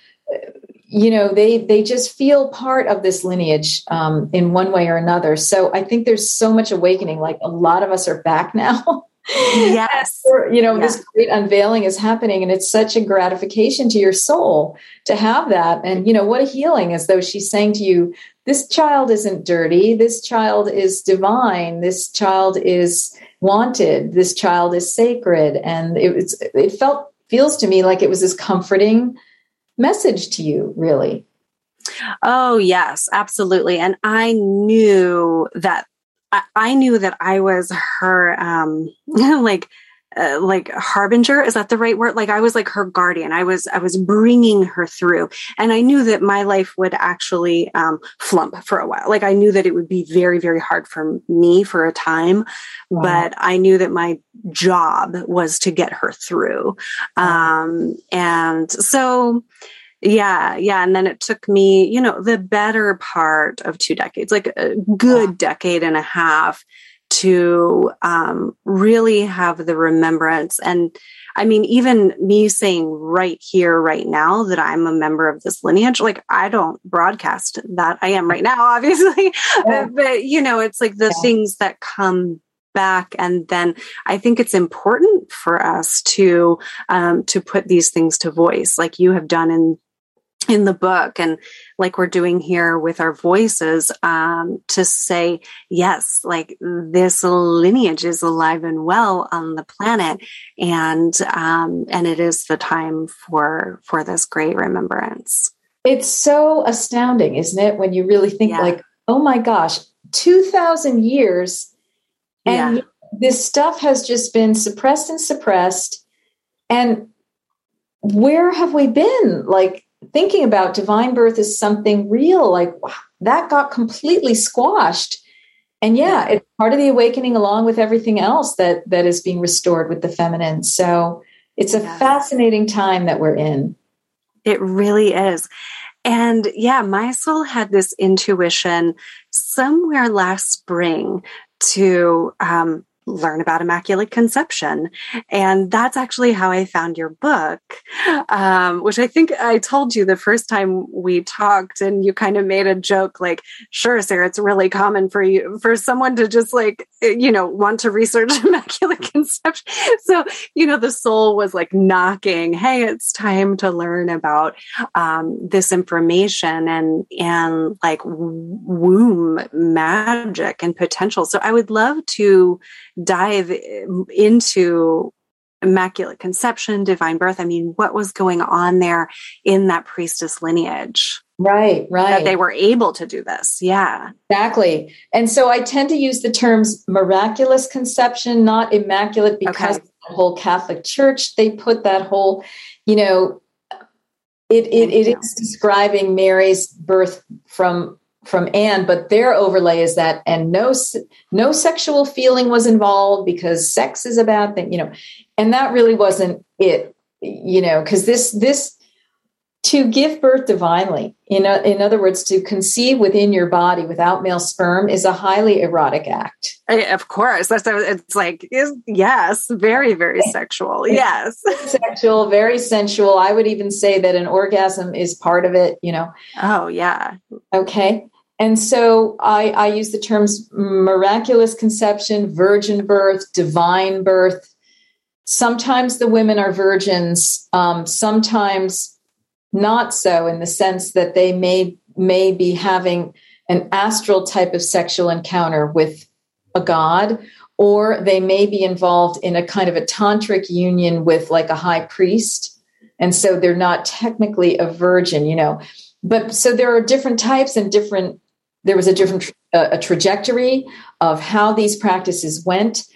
B: you know, they, they just feel part of this lineage um, in one way or another. So I think there's so much awakening. Like a lot of us are back (laughs) now.
A: Yes.
B: you know, yes. this great unveiling is happening and it's such a gratification to your soul to have that. And, you know, what a healing as though she's saying to you, this child isn't dirty. This child is divine. This child is wanted. This child is sacred. And it it felt, feels to me like it was this comforting message to you, really.
A: Oh, yes, absolutely. And I knew that I, I knew that I was her, um, (laughs) like, uh, like harbinger. Is that the right word? Like i was like her guardian. I was i was bringing her through. And i knew that my life would actually um, flump for a while. Like i knew that it would be very very hard for me for a time wow. but i knew that my job was to get her through. Um, and so yeah, yeah. And then it took me, you know, the better part of two decades, like a good decade and a half to um, really have the remembrance. And I mean, even me saying right here, right now, that I'm a member of this lineage, like I don't broadcast that I am right now, (laughs) obviously. Yeah. but, you know, it's like the yeah. things that come back and then i think it's important for us to um, to put these things to voice like you have done in in the book and like we're doing here with our voices um, to say yes like this lineage is alive and well on the planet and um, and it is the time for for this great remembrance
B: it's so astounding isn't it when you really think yeah. like oh my gosh 2000 years and yeah. this stuff has just been suppressed and suppressed and where have we been like thinking about divine birth as something real, like wow, that got completely squashed. And yeah, it's part of the awakening along with everything else that that is being restored with the feminine. So it's a fascinating time that we're in.
A: It really is. And yeah, my soul had this intuition somewhere last spring to um, learn about Immaculate Conception. And that's actually how I found your book, um, which I think I told you the first time we talked, and you kind of made a joke like, sure, Sarah, it's really common for you, for someone to just like, you know, want to research (laughs) Immaculate Conception. So, you know, the soul was like knocking, hey, it's time to learn about um, this information and, and like womb magic and potential. So I would love to dive into immaculate conception, divine birth. I mean, what was going on there in that priestess lineage?
B: Right, right.
A: That they were able to do this. Yeah.
B: Exactly. And so I tend to use the terms miraculous conception, not immaculate, because okay. the whole Catholic Church, they put that whole, you know, it, it, it is describing Mary's birth from from Anne, but their overlay is that, and no, no sexual feeling was involved because sex is a bad thing, you know, and that really wasn't it, you know, because this, this, to give birth divinely, in, a, in other words, to conceive within your body without male sperm is a highly erotic act.
A: Of course. That's, it's like, is, yes, very, very (laughs) sexual. Yes. (laughs)
B: sexual, very sensual. I would even say that an orgasm is part of it, you know.
A: Oh, yeah.
B: Okay. And so I, I use the terms miraculous conception, virgin birth, divine birth. Sometimes the women are virgins, um, sometimes not so, in the sense that they may may be having an astral type of sexual encounter with a god, or they may be involved in a kind of a tantric union with like a high priest, and so they're not technically a virgin, you know. But so there are different types and different there was a different a trajectory of how these practices went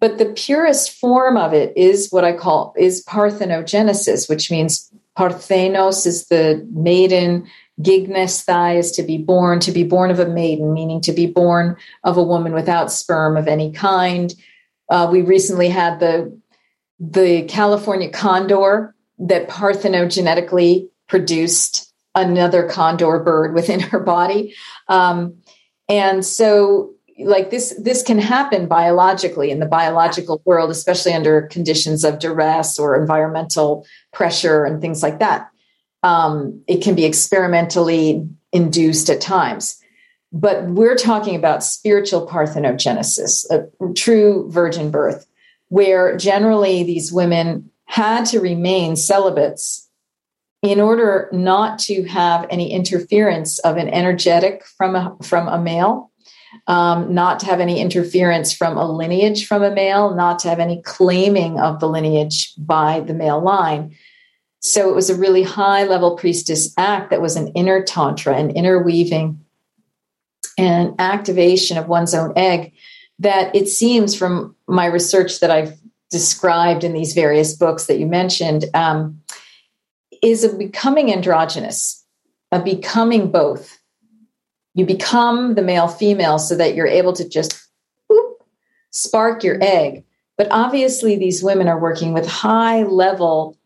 B: but the purest form of it is what i call is parthenogenesis which means parthenos is the maiden gignesthai is to be born to be born of a maiden meaning to be born of a woman without sperm of any kind. Uh, we recently had the the california condor that parthenogenetically produced another condor bird within her body. Um, and so like this this can happen biologically in the biological world especially under conditions of duress or environmental pressure and things like that. Um, it can be experimentally induced at times. But we're talking about spiritual parthenogenesis a true virgin birth where generally these women had to remain celibates in order not to have any interference of an energetic from a, from a male, um, not to have any interference from a lineage from a male, not to have any claiming of the lineage by the male line. So it was a really high level priestess act that was an inner tantra, an interweaving and activation of one's own egg that it seems from my research that I've described in these various books that you mentioned. Um, is a becoming androgynous, a becoming both. You become the male female so that you're able to just whoop, spark your egg. But obviously, these women are working with high level,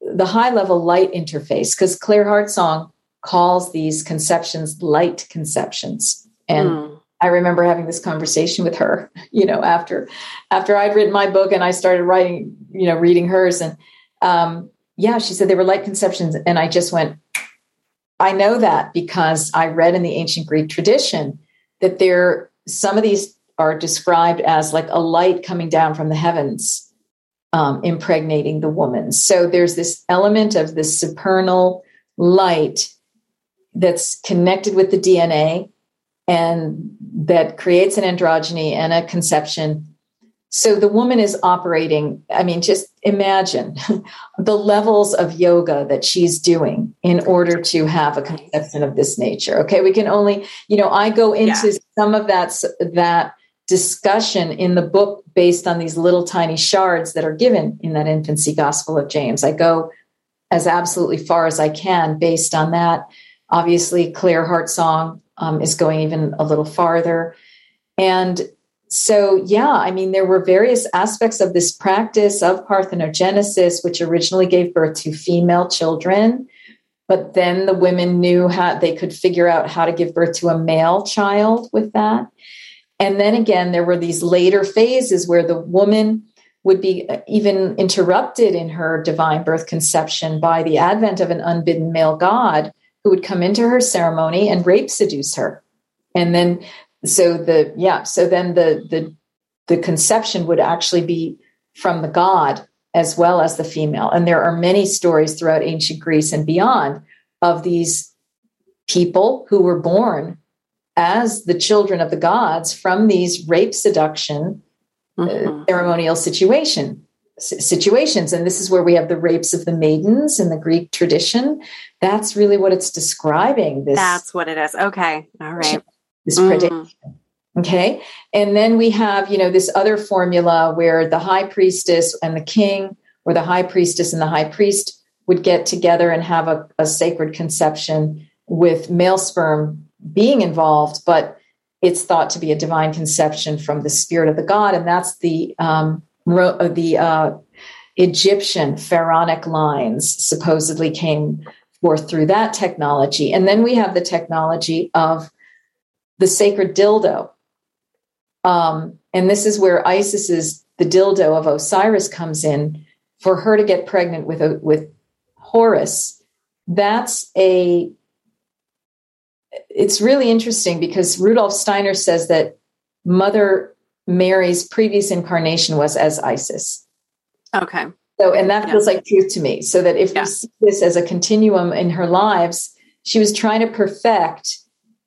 B: the high level light interface, because Claire Hartsong calls these conceptions light conceptions. And mm. I remember having this conversation with her, (laughs) you know, after after I'd written my book and I started writing, you know, reading hers. And um, yeah, she said they were light conceptions. And I just went, I know that because I read in the ancient Greek tradition that there, some of these are described as like a light coming down from the heavens, um, impregnating the woman. So there's this element of this supernal light that's connected with the DNA and that creates an androgyny and a conception so the woman is operating, I mean, just imagine (laughs) the levels of yoga that she's doing in order to have a conception of this nature. Okay. We can only, you know, I go into yeah. some of that, that discussion in the book based on these little tiny shards that are given in that infancy gospel of James. I go as absolutely far as I can based on that. Obviously, Claire Hartsong um, is going even a little farther. And so yeah i mean there were various aspects of this practice of parthenogenesis which originally gave birth to female children. But then the women knew how they could figure out how to give birth to a male child with that. And then again there were these later phases where the woman would be uh, even interrupted in her divine birth conception by the advent of an unbidden male god who would come into her ceremony and rape seduce her. And then so the yeah so then the the the conception would actually be from the god as well as the female. And there are many stories throughout ancient greece and beyond of these people who were born as the children of the gods from these rape seduction uh, mm-hmm. uh, ceremonial situation situations. And this is where we have the rapes of the maidens in the greek tradition. That's really what it's describing
A: this that's what it is. Okay. All right
B: this mm. predation. Okay. And then we have, you know, this other formula where the high priestess and the king, or the high priestess and the high priest would get together and have a, a sacred conception with male sperm being involved, but it's thought to be a divine conception from the spirit of the god. And that's the, um, uh, the, uh, Egyptian pharaonic lines supposedly came forth through that technology. And then we have the technology of the sacred dildo. Um, and this is where Isis is the dildo of Osiris comes in for her to get pregnant with a, with Horus. That's a it's really interesting because Rudolf Steiner says that Mother Mary's previous incarnation was as Isis.
A: Okay.
B: So, and that yeah. feels like truth to me. So that if yeah. we see this as a continuum in her lives, she was trying to perfect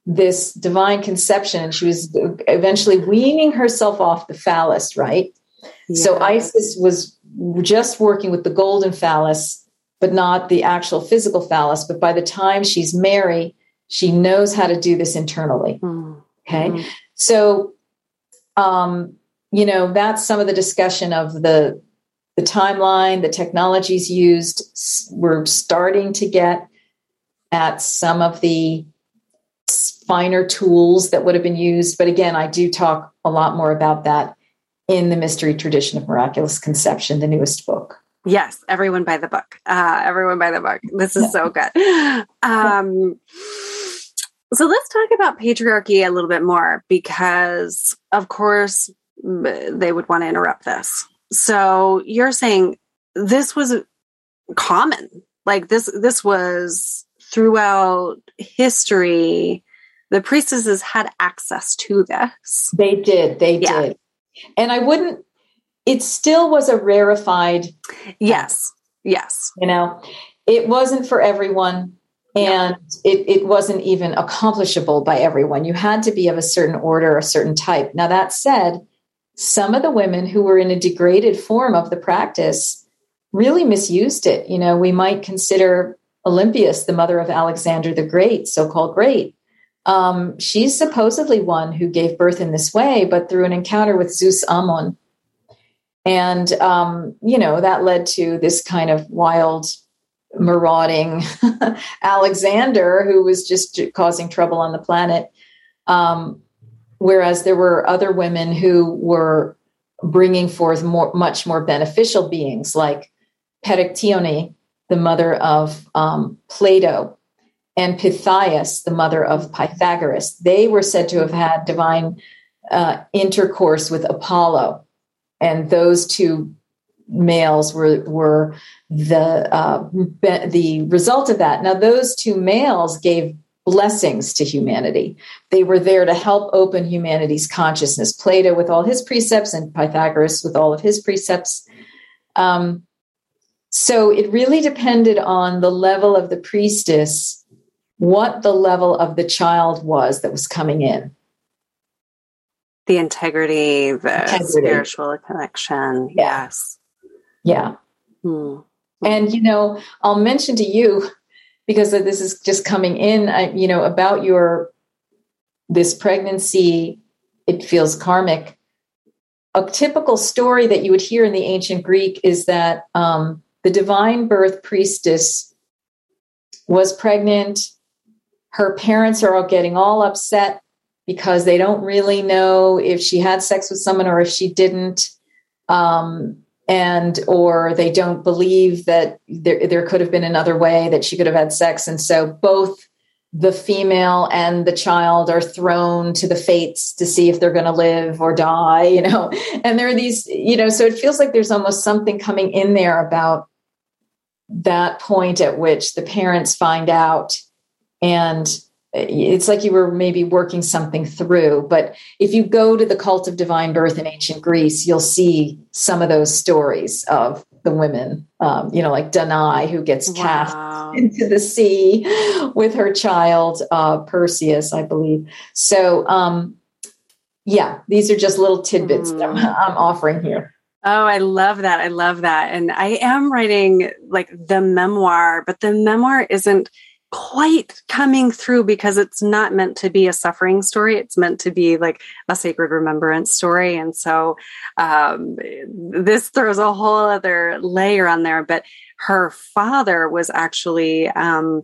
B: this divine conception and she was eventually weaning herself off the phallus right yeah. so isis was just working with the golden phallus but not the actual physical phallus but by the time she's mary She knows how to do this internally. Mm. Okay. Mm. So, um, you know, that's some of the discussion of the the timeline, the technologies used. We're starting to get at some of the finer tools that would have been used. But again, I do talk a lot more about that in the mystery tradition of miraculous conception, the newest book.
A: Yes, everyone buy the book. Uh, everyone buy the book. This is so good. Um, so let's talk about patriarchy a little bit more because, of course, they would want to interrupt this. So you're saying this was common, like this. This was throughout history. The priestesses had access to this.
B: They did. They yeah. did. And I wouldn't it still was a rarefied
A: yes yes
B: you know it wasn't for everyone and yeah. it, it wasn't even accomplishable by everyone you had to be of a certain order a certain type now that said some of the women who were in a degraded form of the practice really misused it you know we might consider olympias the mother of alexander the great so-called great um, she's supposedly one who gave birth in this way but through an encounter with zeus ammon and, um, you know, that led to this kind of wild, marauding (laughs) Alexander who was just causing trouble on the planet. Um, whereas there were other women who were bringing forth more, much more beneficial beings, like Perictione, the mother of um, Plato, and Pythias, the mother of Pythagoras. They were said to have had divine uh, intercourse with Apollo and those two males were were the uh, be, the result of that. Now, those two males gave blessings to humanity. They were there to help open humanity's consciousness. Plato with all his precepts, and Pythagoras with all of his precepts. Um, so it really depended on the level of the priestess, what the level of the child was that was coming in
A: the integrity, the integrity. spiritual connection. Yeah. Yes.
B: Yeah. Hmm. And, you know, I'll mention to you, because this is just coming in, I, you know, about your, this pregnancy, it feels karmic. A typical story that you would hear in the ancient Greek is that um, the divine birth priestess was pregnant. Her parents are all getting all upset because they don't really know if she had sex with someone or if she didn't. Um, and or they don't believe that there, there could have been another way that she could have had sex. And so both the female and the child are thrown to the fates to see if they're going to live or die you know? (laughs) And there are these you know so it feels like there's almost something coming in there about that point at which the parents find out and it's like you were maybe working something through. But if you go to the cult of divine birth in ancient Greece, you'll see some of those stories of the women, um, you know, like Danae, who gets wow. cast into the sea with her child, uh, Perseus, I believe. So, um, yeah, these are just little tidbits mm. I'm, (laughs) I'm offering here.
A: Oh, I love that. I love that. And I am writing like the memoir, but the memoir isn't quite coming through because it's not meant to be a suffering story. It's meant to be like a sacred remembrance story. And so um, this throws a whole other layer on there. But her father was actually um,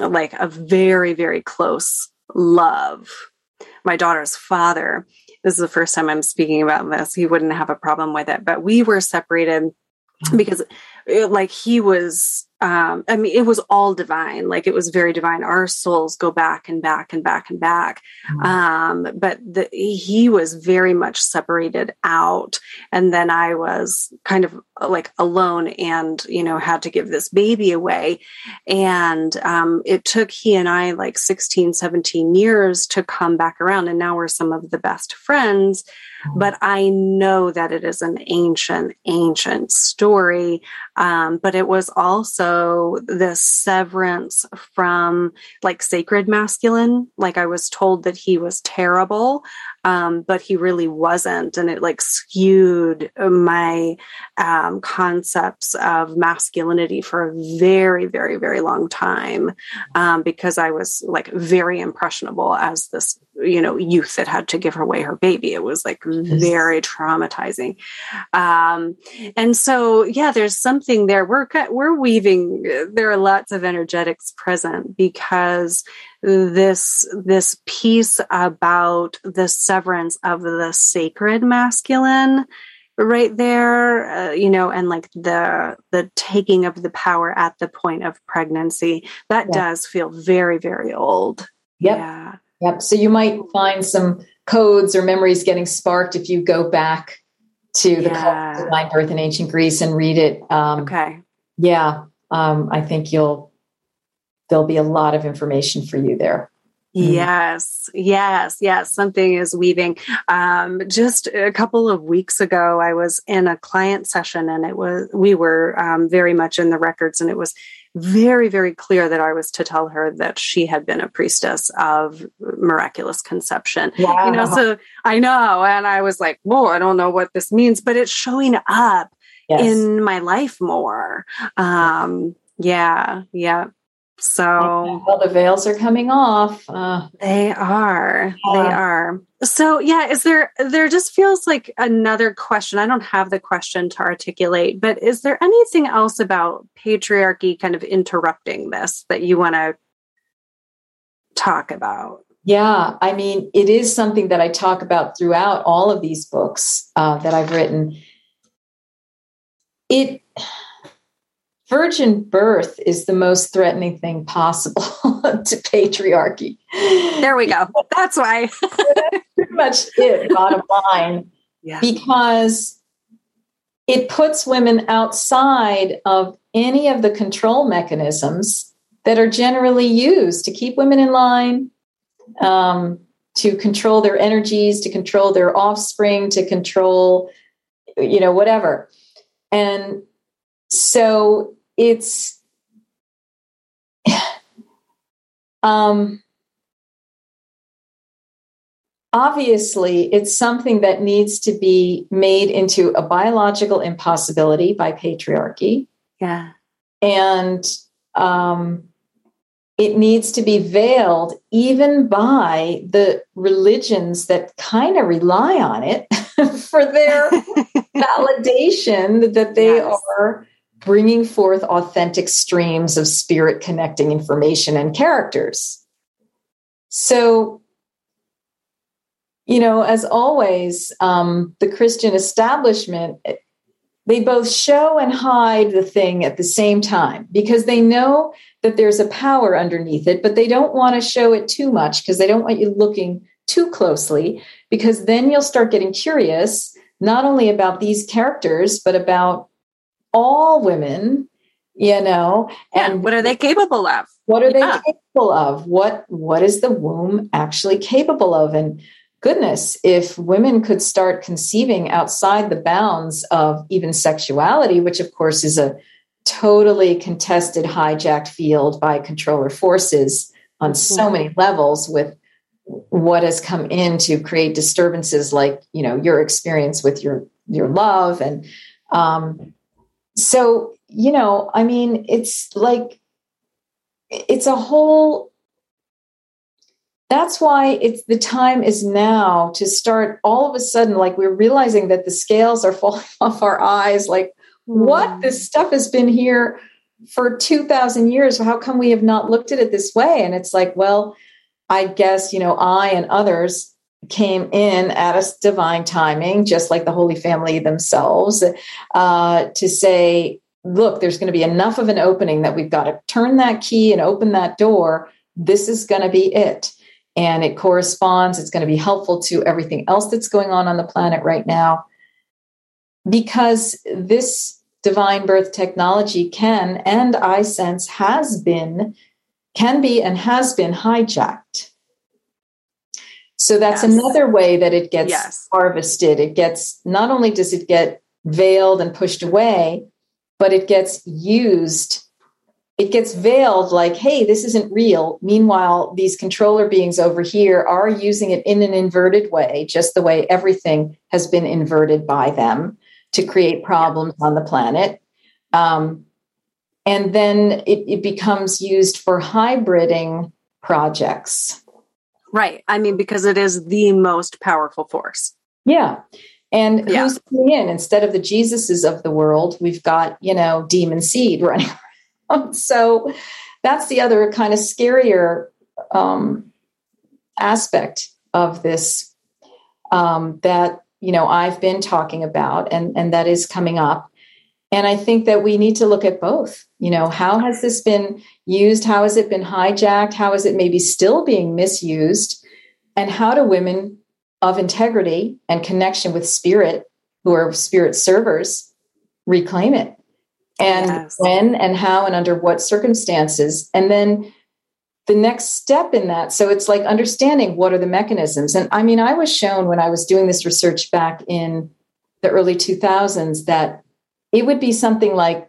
A: like a very, very close love. My daughter's father. This is the first time I'm speaking about this. He wouldn't have a problem with it, but we were separated because it, like he was um i mean it was all divine. Like it was very divine. Our souls go back and back and back and back. Mm-hmm. um but the, he was very much separated out. And then i was kind of like alone and you know had to give this baby away. And um it took he and i like 16 17 years to come back around. And now we're some of the best friends. Mm-hmm. but I know that it is an ancient, ancient story. Um, but it was also also the severance from like sacred masculine. Like I was told that he was terrible, um, but he really wasn't. And it like skewed my um, concepts of masculinity for a very, very, very long time um, because I was like very impressionable as this, you know, youth that had to give away her baby. It was like very traumatizing. Um, and so, yeah, there's something there. We're, we're weaving, there are lots of energetics present because this this piece about the severance of the sacred masculine right there uh, you know and like the the taking of the power at the point of pregnancy. That yeah. does feel very very old.
B: Yep. yeah. Yep. So you might find some codes or memories getting sparked if you go back to the yeah. divine birth in ancient greece and read it.
A: Um, okay.
B: yeah. Um, i think you'll there'll be a lot of information for you there.
A: Mm-hmm. Yes, yes, yes. Something is weaving. Um, just a couple of weeks ago, I was in a client session, and it was we were um, very much in the records, and it was very, very clear that I was to tell her that she had been a priestess of miraculous conception. Wow. You know, so I know, and I was like, "Whoa, I don't know what this means," but it's showing up yes. in my life more. Um, yeah, yeah. So
B: all the veils are coming off. Uh,
A: they are. Uh, they are. So yeah, is there there just feels like another question. I don't have the question to articulate, but is there anything else about patriarchy kind of interrupting this that you want to talk about?
B: Yeah, I mean, it is something that I talk about throughout all of these books uh, that I've written. It virgin birth is the most threatening thing possible (laughs) to patriarchy.
A: There we go. That's why.
B: That's (laughs) pretty much it, bottom line. Yeah. Because it puts women outside of any of the control mechanisms that are generally used to keep women in line, um, to control their energies, to control their offspring, to control, you know, whatever. And so it's (sighs) um, obviously it's something that needs to be made into a biological impossibility by patriarchy
A: yeah
B: and um, it needs to be veiled even by the religions that kind of rely on it (laughs) for their (laughs) validation that they yes. are bringing forth authentic streams of spirit connecting information and characters. So, you know, as always, um, the Christian establishment, they both show and hide the thing at the same time because they know that there's a power underneath it, but they don't want to show it too much because they don't want you looking too closely because then you'll start getting curious not only about these characters, but about all women, you know,
A: and yeah, what are they capable of?
B: What are yeah. they capable of? What what is the womb actually capable of? And goodness, if women could start conceiving outside the bounds of even sexuality, which of course is a totally contested, hijacked field by controller forces on so mm-hmm. many levels with what has come in to create disturbances like you know your experience with your your love and um, so you know i mean it's like it's a whole that's why it's the time is now to start all of a sudden like we're realizing that the scales are (laughs) falling off our eyes like what? Hmm. This stuff has been here for 2000 years. How come we have not looked at it this way? And it's like well i guess you know i and others came in at a divine timing, just like the Holy Family themselves, uh, to say, look, there's going to be enough of an opening that we've got to turn that key and open that door. This is going to be it. And it corresponds, it's going to be helpful to everything else that's going on on the planet right now. Because this divine birth technology can, and I sense has been, can be, and has been hijacked so that's yes. another way that it gets yes. harvested. It gets not only does it get veiled and pushed away, but it gets used it gets veiled like, hey, this isn't real. Meanwhile, these controller beings over here are using it in an inverted way, just the way everything has been inverted by them to create problems on the planet. Um, and then it, it becomes used for hybriding projects.
A: Right. I mean, because it is the most powerful force.
B: Yeah. And yeah. who's coming in? Instead of the Jesuses of the world, we've got, you know, demon seed (laughs) running so that's the other kind of scarier um, aspect of this um, that you know I've been talking about, and and that is coming up. And I think that we need to look at both. You know, how has this been used? How has it been hijacked? How is it maybe still being misused? And how do women of integrity and connection with spirit, who are spirit servers, reclaim it? and yes. when and how and under what circumstances and then the next step in that so it's like understanding what are the mechanisms and i mean i was shown when i was doing this research back in the early 2000s that it would be something like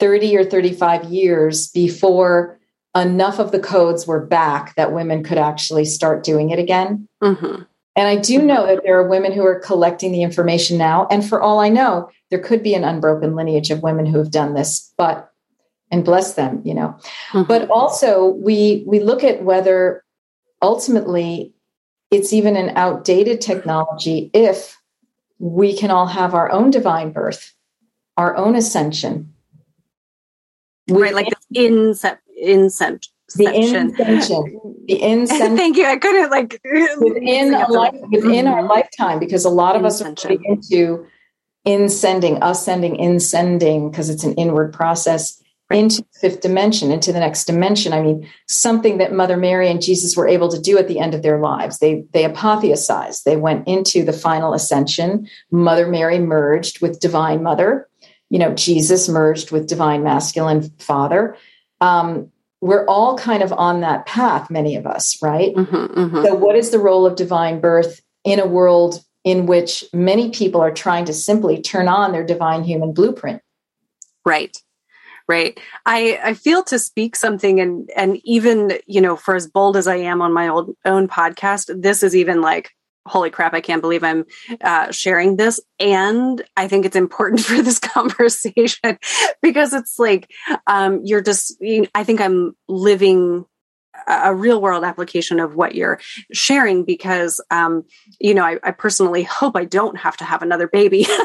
B: 30 or 35 years before enough of the codes were back that women could actually start doing it again mm-hmm. and i do know that there are women who are collecting the information now and for all i know there could be an unbroken lineage of women who have done this, but and bless them, you know. Mm-hmm. But also we we look at whether ultimately it's even an outdated technology if we can all have our own divine birth, our own ascension.
A: Right, like the incept, incept,
B: the intention the incentive (laughs)
A: thank you i couldn't like
B: within a (laughs) life, within our lifetime because a lot of us are into in sending, ascending, in sending, because it's an inward process into the fifth dimension, into the next dimension. I mean, something that Mother Mary and Jesus were able to do at the end of their lives. They they apotheosized. They went into the final ascension. Mother Mary merged with Divine Mother. You know, Jesus merged with Divine Masculine Father. Um, we're all kind of on that path, many of us, right? Mm-hmm, mm-hmm. So, what is the role of divine birth in a world in which many people are trying to simply turn on their divine human blueprint.
A: Right. Right. I, I feel to speak something and and even, you know, for as bold as I am on my old, own podcast, this is even like holy crap, I can't believe I'm uh, sharing this. And I think it's important (laughs) for this conversation (laughs) because it's like, um, you're just, I think I'm living a real world application of what you're sharing because um, you know I, I, personally hope i don't have to have another baby. (laughs)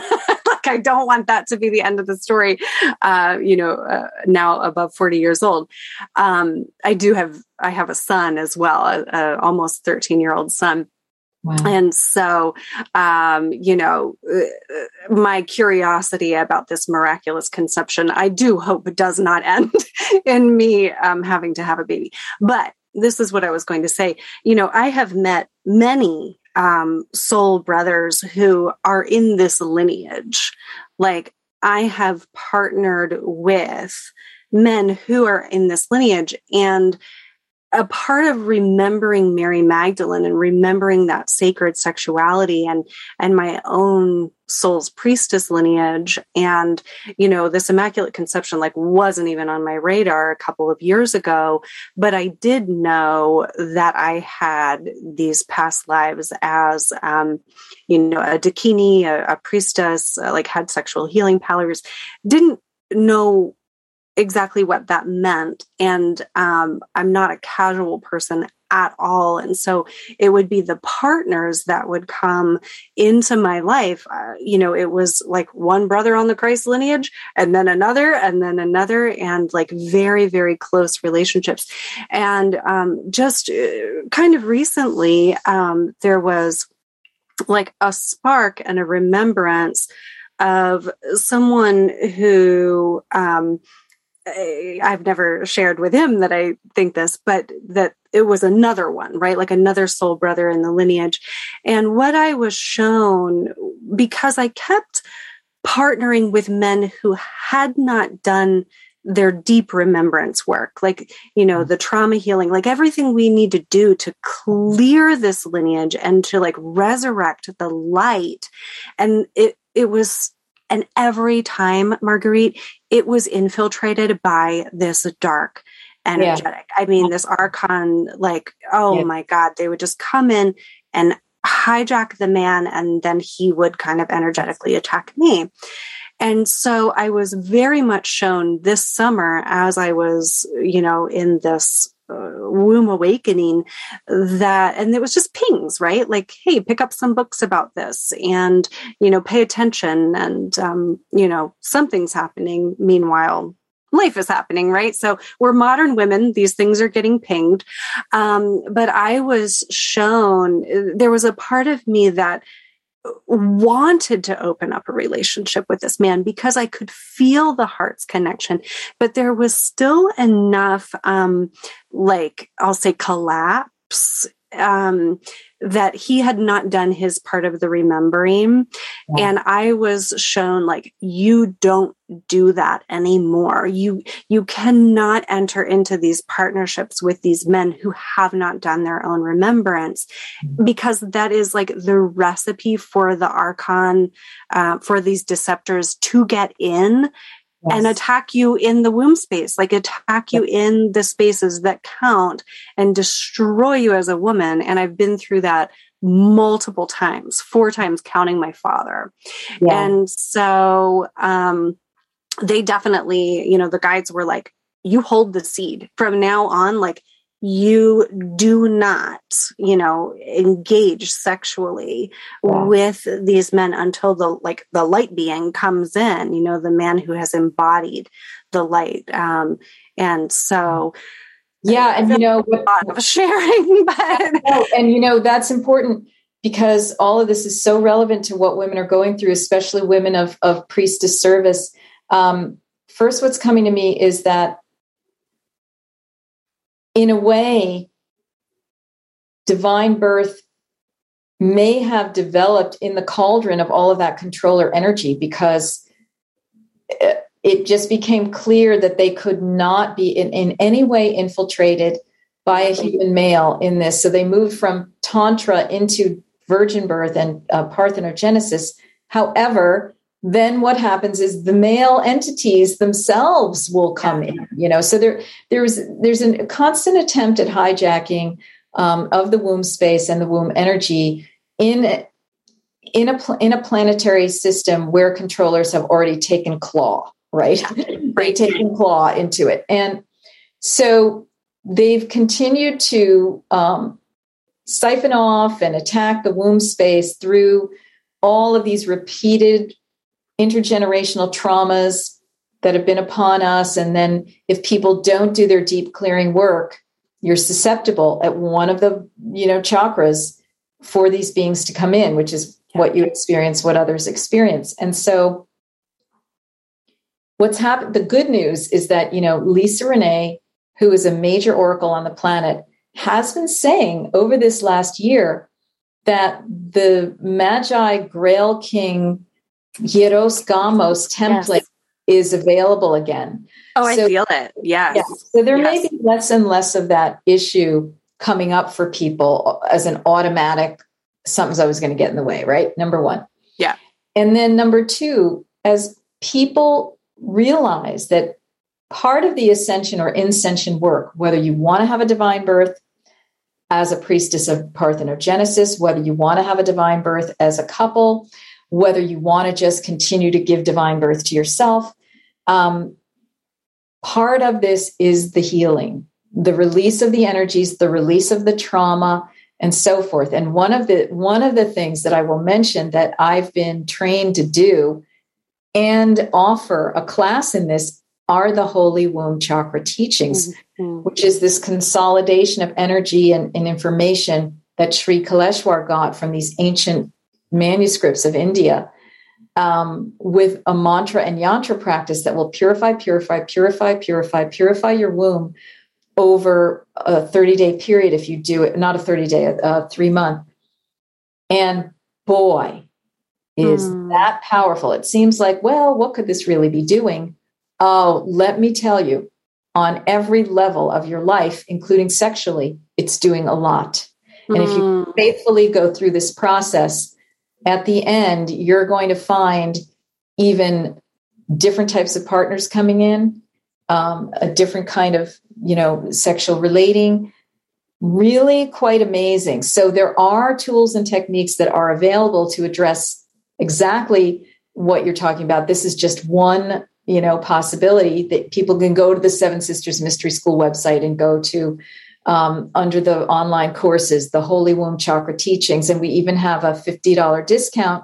A: Like i don't want that to be the end of the story uh, you know uh, now above 40 years old. Um, i do have i have a son as well a, a almost 13 year old son And so, um, you know, uh, my curiosity about this miraculous conception, I do hope does not (laughs) end in me um, having to have a baby. But this is what I was going to say. You know, I have met many um, soul brothers who are in this lineage. Like, I have partnered with men who are in this lineage, and a part of remembering Mary Magdalene and remembering that sacred sexuality and and my own soul's priestess lineage. And you know this immaculate conception like wasn't even on my radar a couple of years ago but I did know that I had these past lives as um, you know a dakini a, a priestess uh, like had sexual healing powers. Didn't know exactly what that meant. And um, I'm not a casual person at all. And so it would be the partners that would come into my life. Uh, you know, it was like one brother on the Christ lineage and then another and then another and like very, very close relationships. And um, just uh, kind of recently, um, there was like a spark and a remembrance of someone who um, I've never shared with him that I think this, but that it was another one, right? Like another soul brother in the lineage. And what I was shown, because I kept partnering with men who had not done their deep remembrance work, like, you know, mm-hmm. the trauma healing, like everything we need to do to clear this lineage and to like resurrect the light. And it, it was and every time, Marguerite, it was infiltrated by this dark energetic. Yeah. I mean, this archon, like, oh yeah. my God, they would just come in and hijack the man, and then he would kind of energetically attack me. And so I was very much shown this summer as I was, you know, in this womb awakening that and it was just pings right? Like hey pick up some books about this and you know pay attention and um, you know something's happening. Meanwhile life is happening right? So we're modern women. These things are getting pinged. Um, but i was shown there was a part of me that wanted to open up a relationship with this man because I could feel the heart's connection, but there was still enough, um, like I'll say collapse um, that he had not done his part of the remembering. Yeah. And I was shown like, you don't do that anymore. You, you cannot enter into these partnerships with these men who have not done their own remembrance mm-hmm. because that is like the recipe for the Archon, uh, for these deceptors to get in Yes. and attack you in the womb space, like attack you in the spaces that count and destroy you as a woman. And I've been through that multiple times, four times counting my father. Yeah. And so um, they definitely, you know, the guides were like, you hold the seed from now on, like you do not, you know, engage sexually yeah. with these men until the like the light being comes in, you know, the man who has embodied the light. Um, and so
B: yeah, and you know
A: a lot of (laughs) sharing, (laughs) but
B: and you know, that's important because all of this is so relevant to what women are going through, especially women of of priestess service. Um, first, what's coming to me is that in a way, divine birth may have developed in the cauldron of all of that controller energy because it just became clear that they could not be in, in any way infiltrated by a human male in this. So they moved from Tantra into virgin birth and uh, parthenogenesis. However, then what happens is the male entities themselves will come in you know? So there there's there's a constant attempt at hijacking um, of the womb space and the womb energy in in a in a planetary system where controllers have already taken claw right? (laughs) They taken claw into it. And so they've continued to um, siphon off and attack the womb space through all of these repeated intergenerational traumas that have been upon us. And then if people don't do their deep clearing work, you're susceptible at one of the, you know, chakras for these beings to come in, which is what you experience, what others experience. And so what's happened, the good news is that, you know, Lisa Renee, who is a major oracle on the planet, has been saying over this last year that the Magi Grail King Hieros Gamos template yes. is available again.
A: Oh, I feel it. Yes. Yeah.
B: So there yes. may be less and less of that issue coming up for people as an automatic, something's always going to get in the way, right? Number one.
A: Yeah.
B: And then number two, as people realize that part of the ascension or incension work, whether you want to have a divine birth as a priestess of parthenogenesis, whether you want to have a divine birth as a couple, whether you want to just continue to give divine birth to yourself. Um, part of this is the healing, the release of the energies, the release of the trauma, and so forth. And one of the one of the things that I will mention that I've been trained to do and offer a class in this are the holy womb chakra teachings, mm-hmm. which is this consolidation of energy and, and information that Sri Kaleshwar got from these ancient manuscripts of India um, with a mantra and yantra practice that will purify, purify, purify, purify, purify your womb over a 30 day period if you do it, not a 30 day, a, three month. And boy, is mm. that powerful. It seems like, well, what could this really be doing? Oh, let me tell you, on every level of your life, including sexually, it's doing a lot. And if you hmm. faithfully go through this process, at the end, you're going to find even different types of partners coming in, um, a different kind of, you know, sexual relating. Really quite amazing. So there are tools and techniques that are available to address exactly what you're talking about. This is just one, you know, possibility that people can go to the Seven Sisters Mystery School website and go to um, under the online courses, the Holy Womb Chakra teachings, and we even have a fifty dollar discount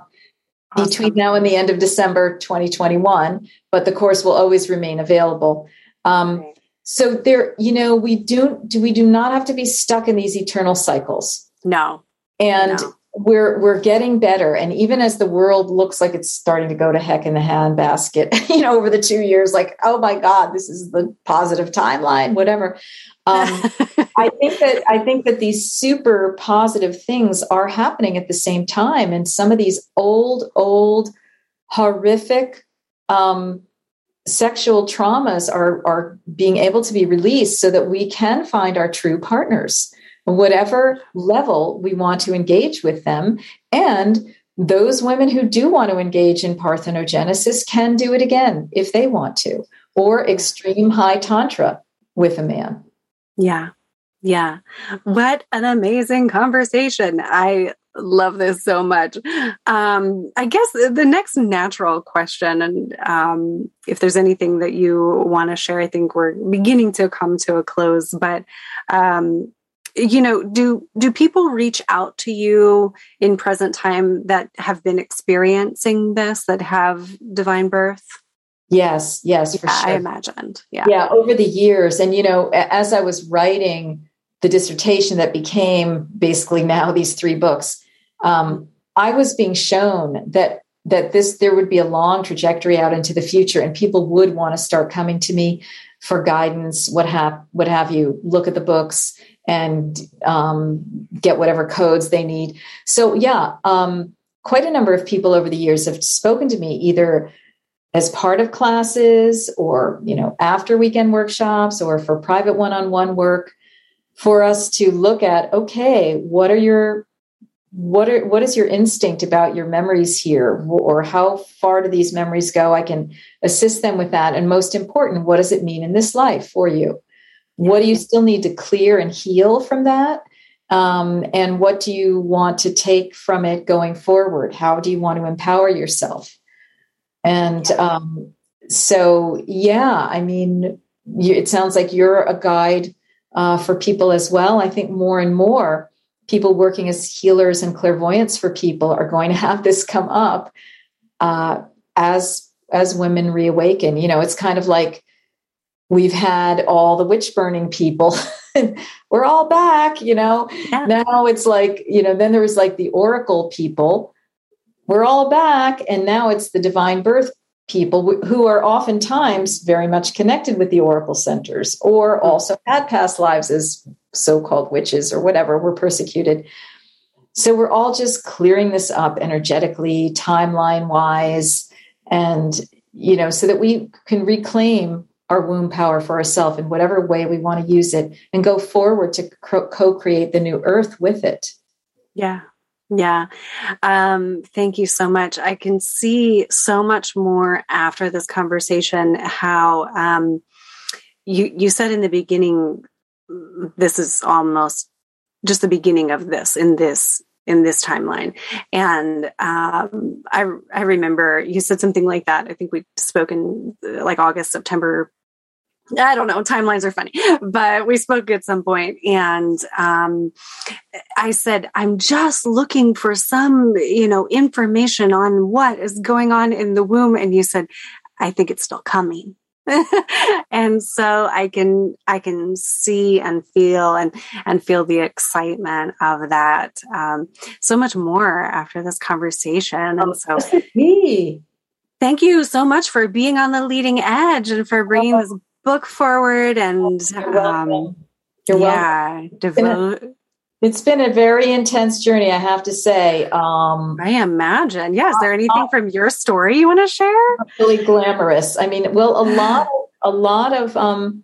B: awesome. between now and the end of December 2021. But the course will always remain available. Um, so there, you know, we do do we do not have to be stuck in these eternal cycles.
A: No.
B: And no. We're we're getting better. And even as the world looks like it's starting to go to heck in the handbasket, (laughs) you know, over the two years, like, oh my God, this is the positive timeline, whatever. Um, (laughs) I think that I think that these super positive things are happening at the same time, and some of these old, old, horrific um, sexual traumas are are being able to be released so that we can find our true partners whatever level we want to engage with them. And those women who do want to engage in parthenogenesis can do it again if they want to or extreme high tantra with a man.
A: Yeah. Yeah. What an amazing conversation. I love this so much. Um, I guess the next natural question, and um, if there's anything that you want to share, I think we're beginning to come to a close. But um, you know, do do people reach out to you in present time that have been experiencing this, that have divine birth?
B: Yes, yes, for
A: yeah,
B: sure.
A: I imagined. Yeah,
B: yeah. Over the years, and you know, as I was writing the dissertation that became basically now these three books um, I was being shown that that this there would be a long trajectory out into the future, and people would want to start coming to me for guidance, what have what have you. Look at the books and um, get whatever codes they need. So yeah, um, quite a number of people over the years have spoken to me either as part of classes or you know after weekend workshops or for private one-on-one work for us to look at okay what are your what are what is your instinct about your memories here? Or how far do these memories go? I can assist them with that. And most important what does it mean in this life for you what do you still need to clear and heal from that? Um, and what do you want to take from it going forward? How do you want to empower yourself? And um, so yeah i mean you, it sounds like you're a guide uh, for people as well. I think more and more people working as healers and clairvoyants for people are going to have this come up uh, as as women reawaken. You know, it's kind of like we've had all the witch burning people. (laughs) We're all back, you know. Yeah. Now it's like, you know, then there was like the oracle people. We're all back. And now it's the divine birth people who are oftentimes very much connected with the oracle centers or mm-hmm. also had past lives as so-called witches or whatever were persecuted so we're all just clearing this up energetically timeline wise and you know so that we can reclaim our womb power for ourselves in whatever way we want to use it and go forward to co-create the new earth with it
A: yeah yeah. Um, thank you so much. I can see so much more after this conversation how um, you you said in the beginning this is almost just the beginning of this in this in this timeline. And um, I I remember you said something like that. I think we spoke in like August, September I don't know. Timelines are funny, but we spoke at some point, and um, I said, "I'm just looking for some, you know, information on what is going on in the womb." And you said, "I think it's still coming." (laughs) and so I can I can see and feel and and feel the excitement of that um, so much more after this conversation. And oh, so, me. Thank you so much for being on the leading edge and for bringing this book forward and You're um, You're yeah, devote.
B: It's been a very intense journey, I have to say. Um,
A: I imagine. Yeah. Is there anything uh, from your story you want to share?
B: Really glamorous. I mean, well, a lot, a lot of um,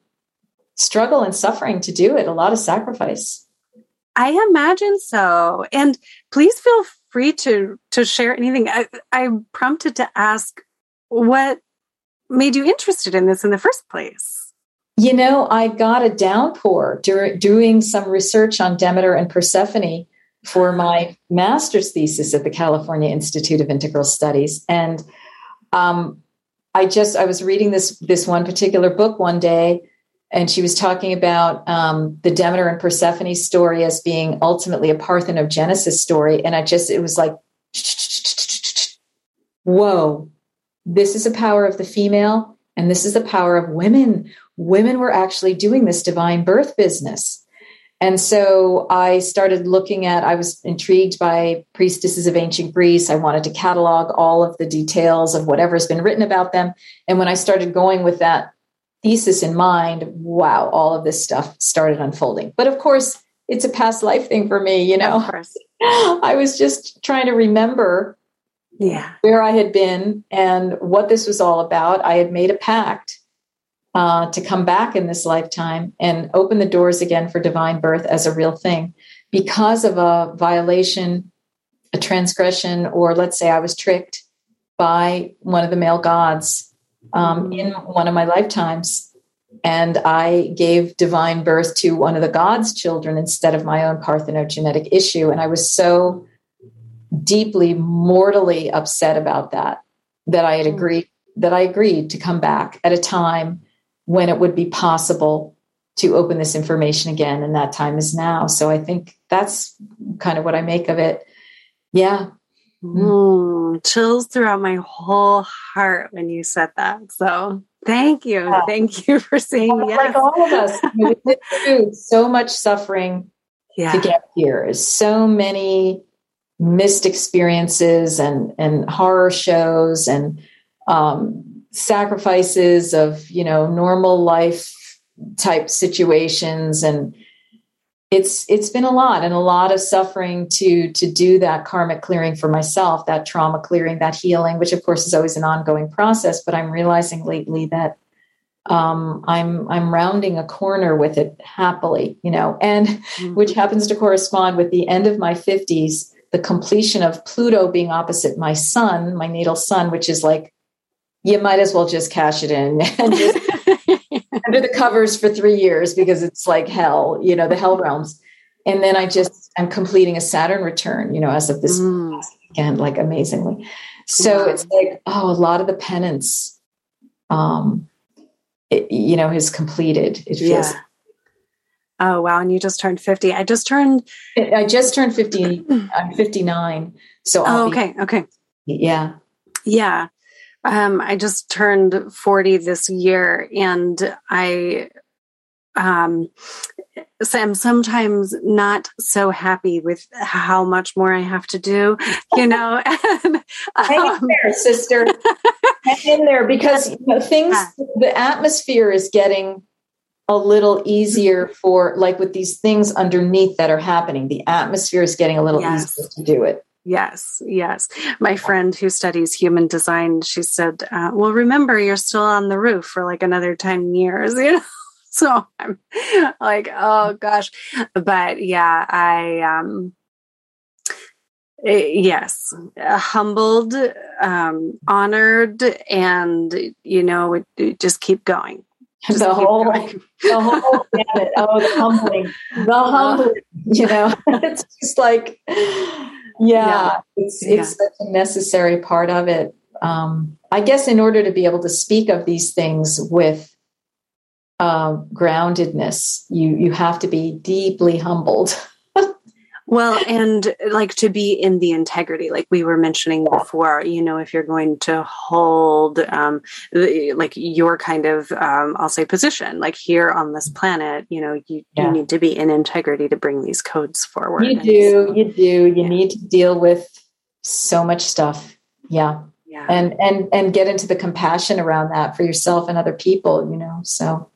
B: struggle and suffering to do it. A lot of sacrifice.
A: I imagine so. And please feel free to to share anything. I, I'm prompted to ask what made you interested in this in the first place?
B: You know, I got a downpour during doing some research on Demeter and Persephone for my master's thesis at the California Institute of Integral Studies, and um, I just I was reading this this one particular book one day, and she was talking about um, the Demeter and Persephone story as being ultimately a parthenogenesis story, and I just it was like, whoa, this is a power of the female, and this is the power of women. Women were actually doing this divine birth business. And so I started looking at, I was intrigued by priestesses of ancient Greece. I wanted to catalog all of the details of whatever's been written about them. And when I started going with that thesis in mind, wow, all of this stuff started unfolding. But of course, it's a past life thing for me, you know. (laughs) I was just trying to remember
A: yeah.
B: where I had been and what this was all about. I had made a pact uh, to come back in this lifetime and open the doors again for divine birth as a real thing because of a violation, a transgression, or let's say I was tricked by one of the male gods um, in one of my lifetimes. And I gave divine birth to one of the God's children instead of my own parthenogenetic issue. And I was so deeply, mortally upset about that, that I had hmm. agreed that I agreed to come back at a time when it would be possible to open this information again and that time is now. So i think that's kind of what i make of it. Yeah.
A: Mm, chills throughout my whole heart when you said that. So thank you. Yeah. thank you for saying well, yes.
B: like all of us through so much suffering yeah. to get here. So many missed experiences and and horror shows and um, sacrifices of you know normal life type situations and it's it's been a lot and a lot of suffering to to do that karmic clearing for myself that trauma clearing that healing which of course is always an ongoing process but i'm realizing lately that um, i'm i'm rounding a corner with it happily you know and mm-hmm. which happens to correspond with the end of my 50s the completion of pluto being opposite my sun my natal sun which is like you might as well just cash it in (laughs) and just (laughs) under the covers for three years because it's like hell, you know, the hell realms. And then I just I'm completing a Saturn return, you know, as of this mm. weekend, like amazingly. So it's like, oh, a lot of the penance, um, it, you know, is completed. It feels.
A: Yeah. Oh wow! And you just turned fifty. I just turned.
B: I just turned fifty. I'm fifty nine. So.
A: oh, okay. Be, okay.
B: Yeah.
A: Yeah. Um, I just turned 40 this year and I um i'm sometimes not so happy with how much more I have to do, you know. (laughs) and, um,
B: Hang in there, sister. (laughs) Hang in there because you know, things the atmosphere is getting a little easier for like with these things underneath that are happening. The atmosphere is getting a little yes. easier to do it.
A: Yes, yes. My friend who studies human design, she said, uh, "Well, remember, you're still on the roof for like another ten years." (laughs) You know, so I'm like, "Oh gosh," but yeah, I um, it, yes, humbled, um, honored, and you know, just keep going.
B: Just (laughs) the whole, going. the whole Oh, the humbling, the (laughs) humbling. You know, it's just like yeah, yeah. it's yeah. it's such a necessary part of it. Um, I guess in order to be able to speak of these things with uh, groundedness, you you have to be deeply humbled. (laughs)
A: Well, and like to be in the integrity, like we were mentioning before, you know, if you're going to hold um, like your kind of, um, I'll say, position, like here on this planet, you know, you, yeah. you need to be in integrity to bring these codes forward.
B: You do, so, you do. You yeah. need to deal with so much stuff. Yeah. Yeah. And and and get into the compassion around that for yourself and other people, you know. So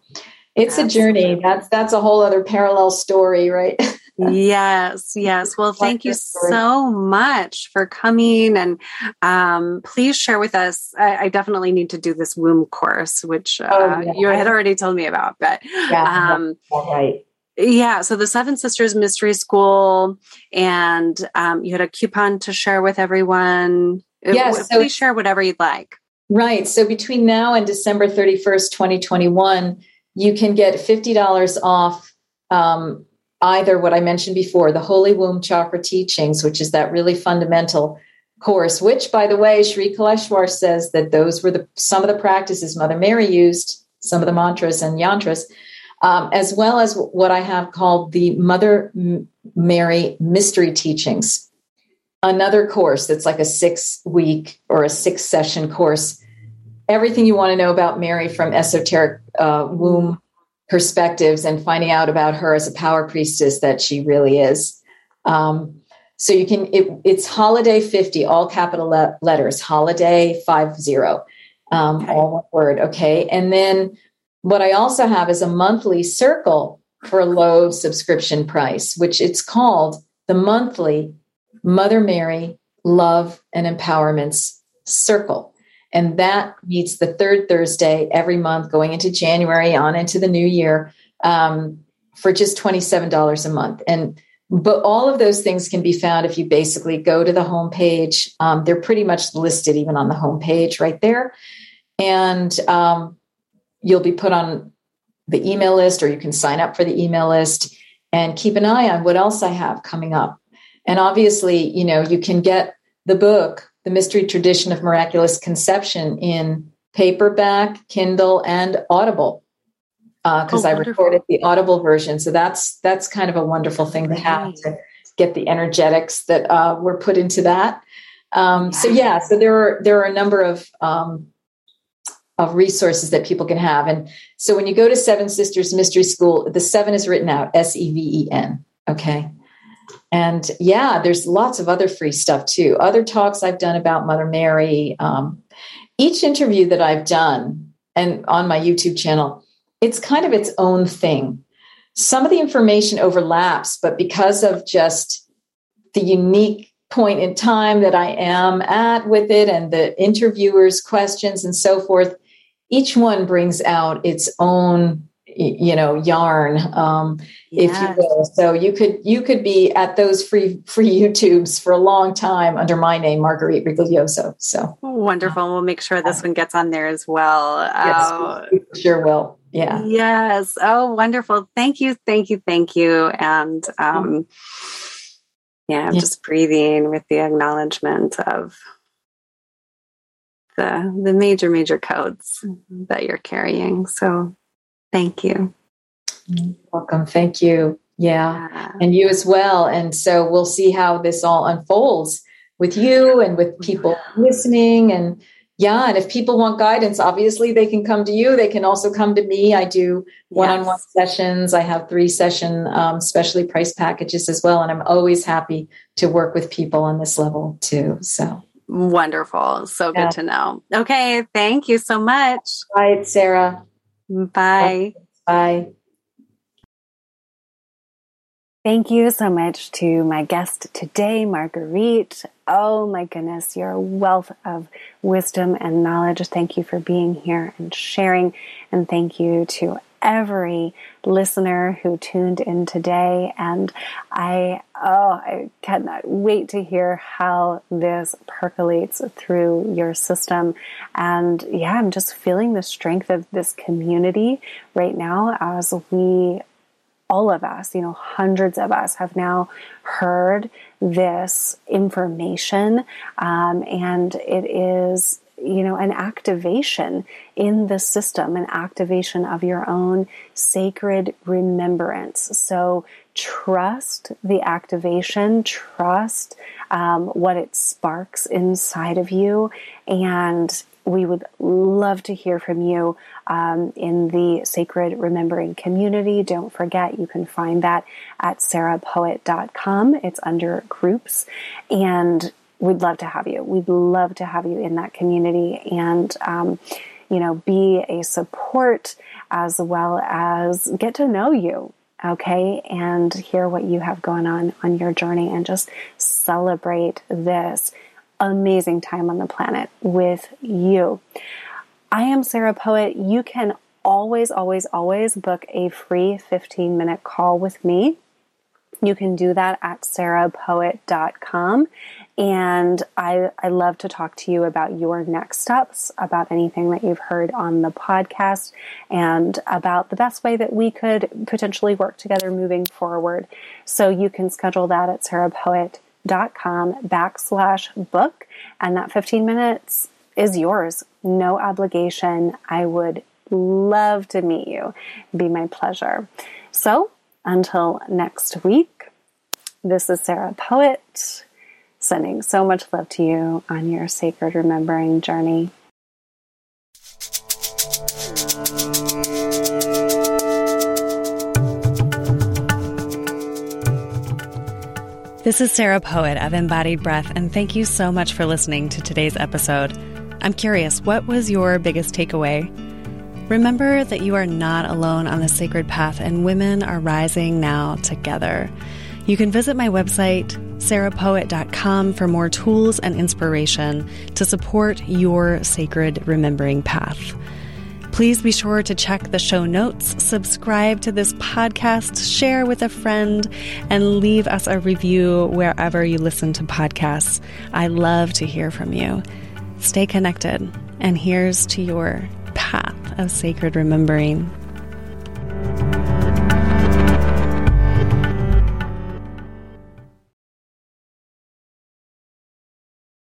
B: it's Absolutely. a journey. That's that's a whole other parallel story, right? (laughs)
A: yes, yes. Well, thank you so much for coming, and um, please share with us. I, I, definitely need to do this womb course, which uh, oh, yeah. you had already told me about, but
B: yeah, um, right.
A: Yeah, so the Seven Sisters Mystery School, and um, you had a coupon to share with everyone.
B: Yes,
A: please so share whatever you'd like.
B: Right. So between now and December 31st, 2021, you can get $50 off um, either what I mentioned before, the Holy Womb Chakra Teachings, which is that really fundamental course, which, by the way, Sri Kaleshwar says that those were the some of the practices Mother Mary used, some of the mantras and yantras, um, as well as what I have called the Mother Mary Mystery Teachings, another course that's like a six week or a six session course. Everything you want to know about Mary from esoteric uh, womb perspectives and finding out about her as a power priestess that she really is. Um, so you can, it, it's holiday 50, all capital le- letters, holiday 50, um, okay. all one word. Okay. And then what I also have is a monthly circle for a low subscription price, which it's called the monthly Mother Mary Love and Empowerments Circle. And that meets the third Thursday every month going into January on into the new year um, for just $27 a month. And but all of those things can be found if you basically go to the homepage. Um, they're pretty much listed even on the homepage right there. And um, you'll be put on the email list or you can sign up for the email list and keep an eye on what else I have coming up. And obviously, you know, you can get the book, The Mystery Tradition of Miraculous Conception, in paperback, Kindle, and Audible because uh, oh, I recorded the Audible version. So that's that's kind of a wonderful thing to have to get the energetics that uh, were put into that. Um, so yeah, so there are there are a number of um, of resources that people can have, and so when you go to Seven Sisters Mystery School, the seven is written out S E V E N. Okay. And yeah, there's lots of other free stuff too. Other talks I've done about Mother Mary. Um, each interview that I've done and on my YouTube channel, it's kind of its own thing. Some of the information overlaps, but because of just the unique point in time that I am at with it and the interviewers' questions and so forth, each one brings out its own you know yarn um, yes. if you will. So you could you could be at those free free youtubes for a long time under my name marguerite rigoglioso so.
A: Wonderful. We'll make sure this one gets on there as well.
B: Yes, uh, sure will. Yeah.
A: Yes. Oh wonderful. Thank you thank you thank you. And um yeah i'm yeah. just breathing with the acknowledgement of the the major major codes that you're carrying. So thank you.
B: Welcome. Thank you. Yeah. yeah. And you as well. And so we'll see how this all unfolds with you and with people listening. And yeah and if people want guidance obviously they can come to you. They can also come to me. I do one-on-one sessions. I have three session um, specially priced packages as well. And i'm always happy to work with people on this level too. So.
A: Wonderful. So yeah. good to know. Okay. Thank you so much.
B: Bye sarah
A: bye
B: bye
A: Thank you so much to my guest today, Marguerite. Oh my goodness, you're a wealth of wisdom and knowledge. Thank you for being here and sharing. And thank you to every listener who tuned in today. And I, oh, I cannot wait to hear how this percolates through your system. And yeah, I'm just feeling the strength of this community right now as we all of us, you know, hundreds of us have now heard this information. Um, and it is, you know, an activation in the system, an activation of your own sacred remembrance. So trust the activation, trust um, what it sparks inside of you, and we would love to hear from you um, in the Sacred Remembering community. Don't forget, you can find that at sarahpoet.com. It's under groups. And we'd love to have you. We'd love to have you in that community and, um, you know, be a support as well as get to know you okay, and hear what you have going on on your journey and just celebrate this amazing time on the planet with you. I am Sarah Poet. You can always, always, always book a free 15 minute call with me You can do that at sarahpoet.com. And I, I love to talk to you about your next steps, about anything that you've heard on the podcast, and about the best way that we could potentially work together moving forward. So you can schedule that at sarahpoet.com backslash book. And that 15 minutes is yours. No obligation. I would love to meet you. It'd be my pleasure. So until next week, this is Sarah Poet sending so much love to you on your sacred remembering journey. This is Sarah Poet of Embodied Breath, and thank you so much for listening to today's episode. I'm curious, what was your biggest takeaway? Remember that you are not alone on the sacred path, and women are rising now together. You can visit my website, sarahpoet.com, for more tools and inspiration to support your sacred remembering path. Please be sure to check the show notes, subscribe to this podcast, share with a friend, and leave us a review wherever you listen to podcasts. I love to hear from you. Stay connected, and here's to your path of sacred remembering.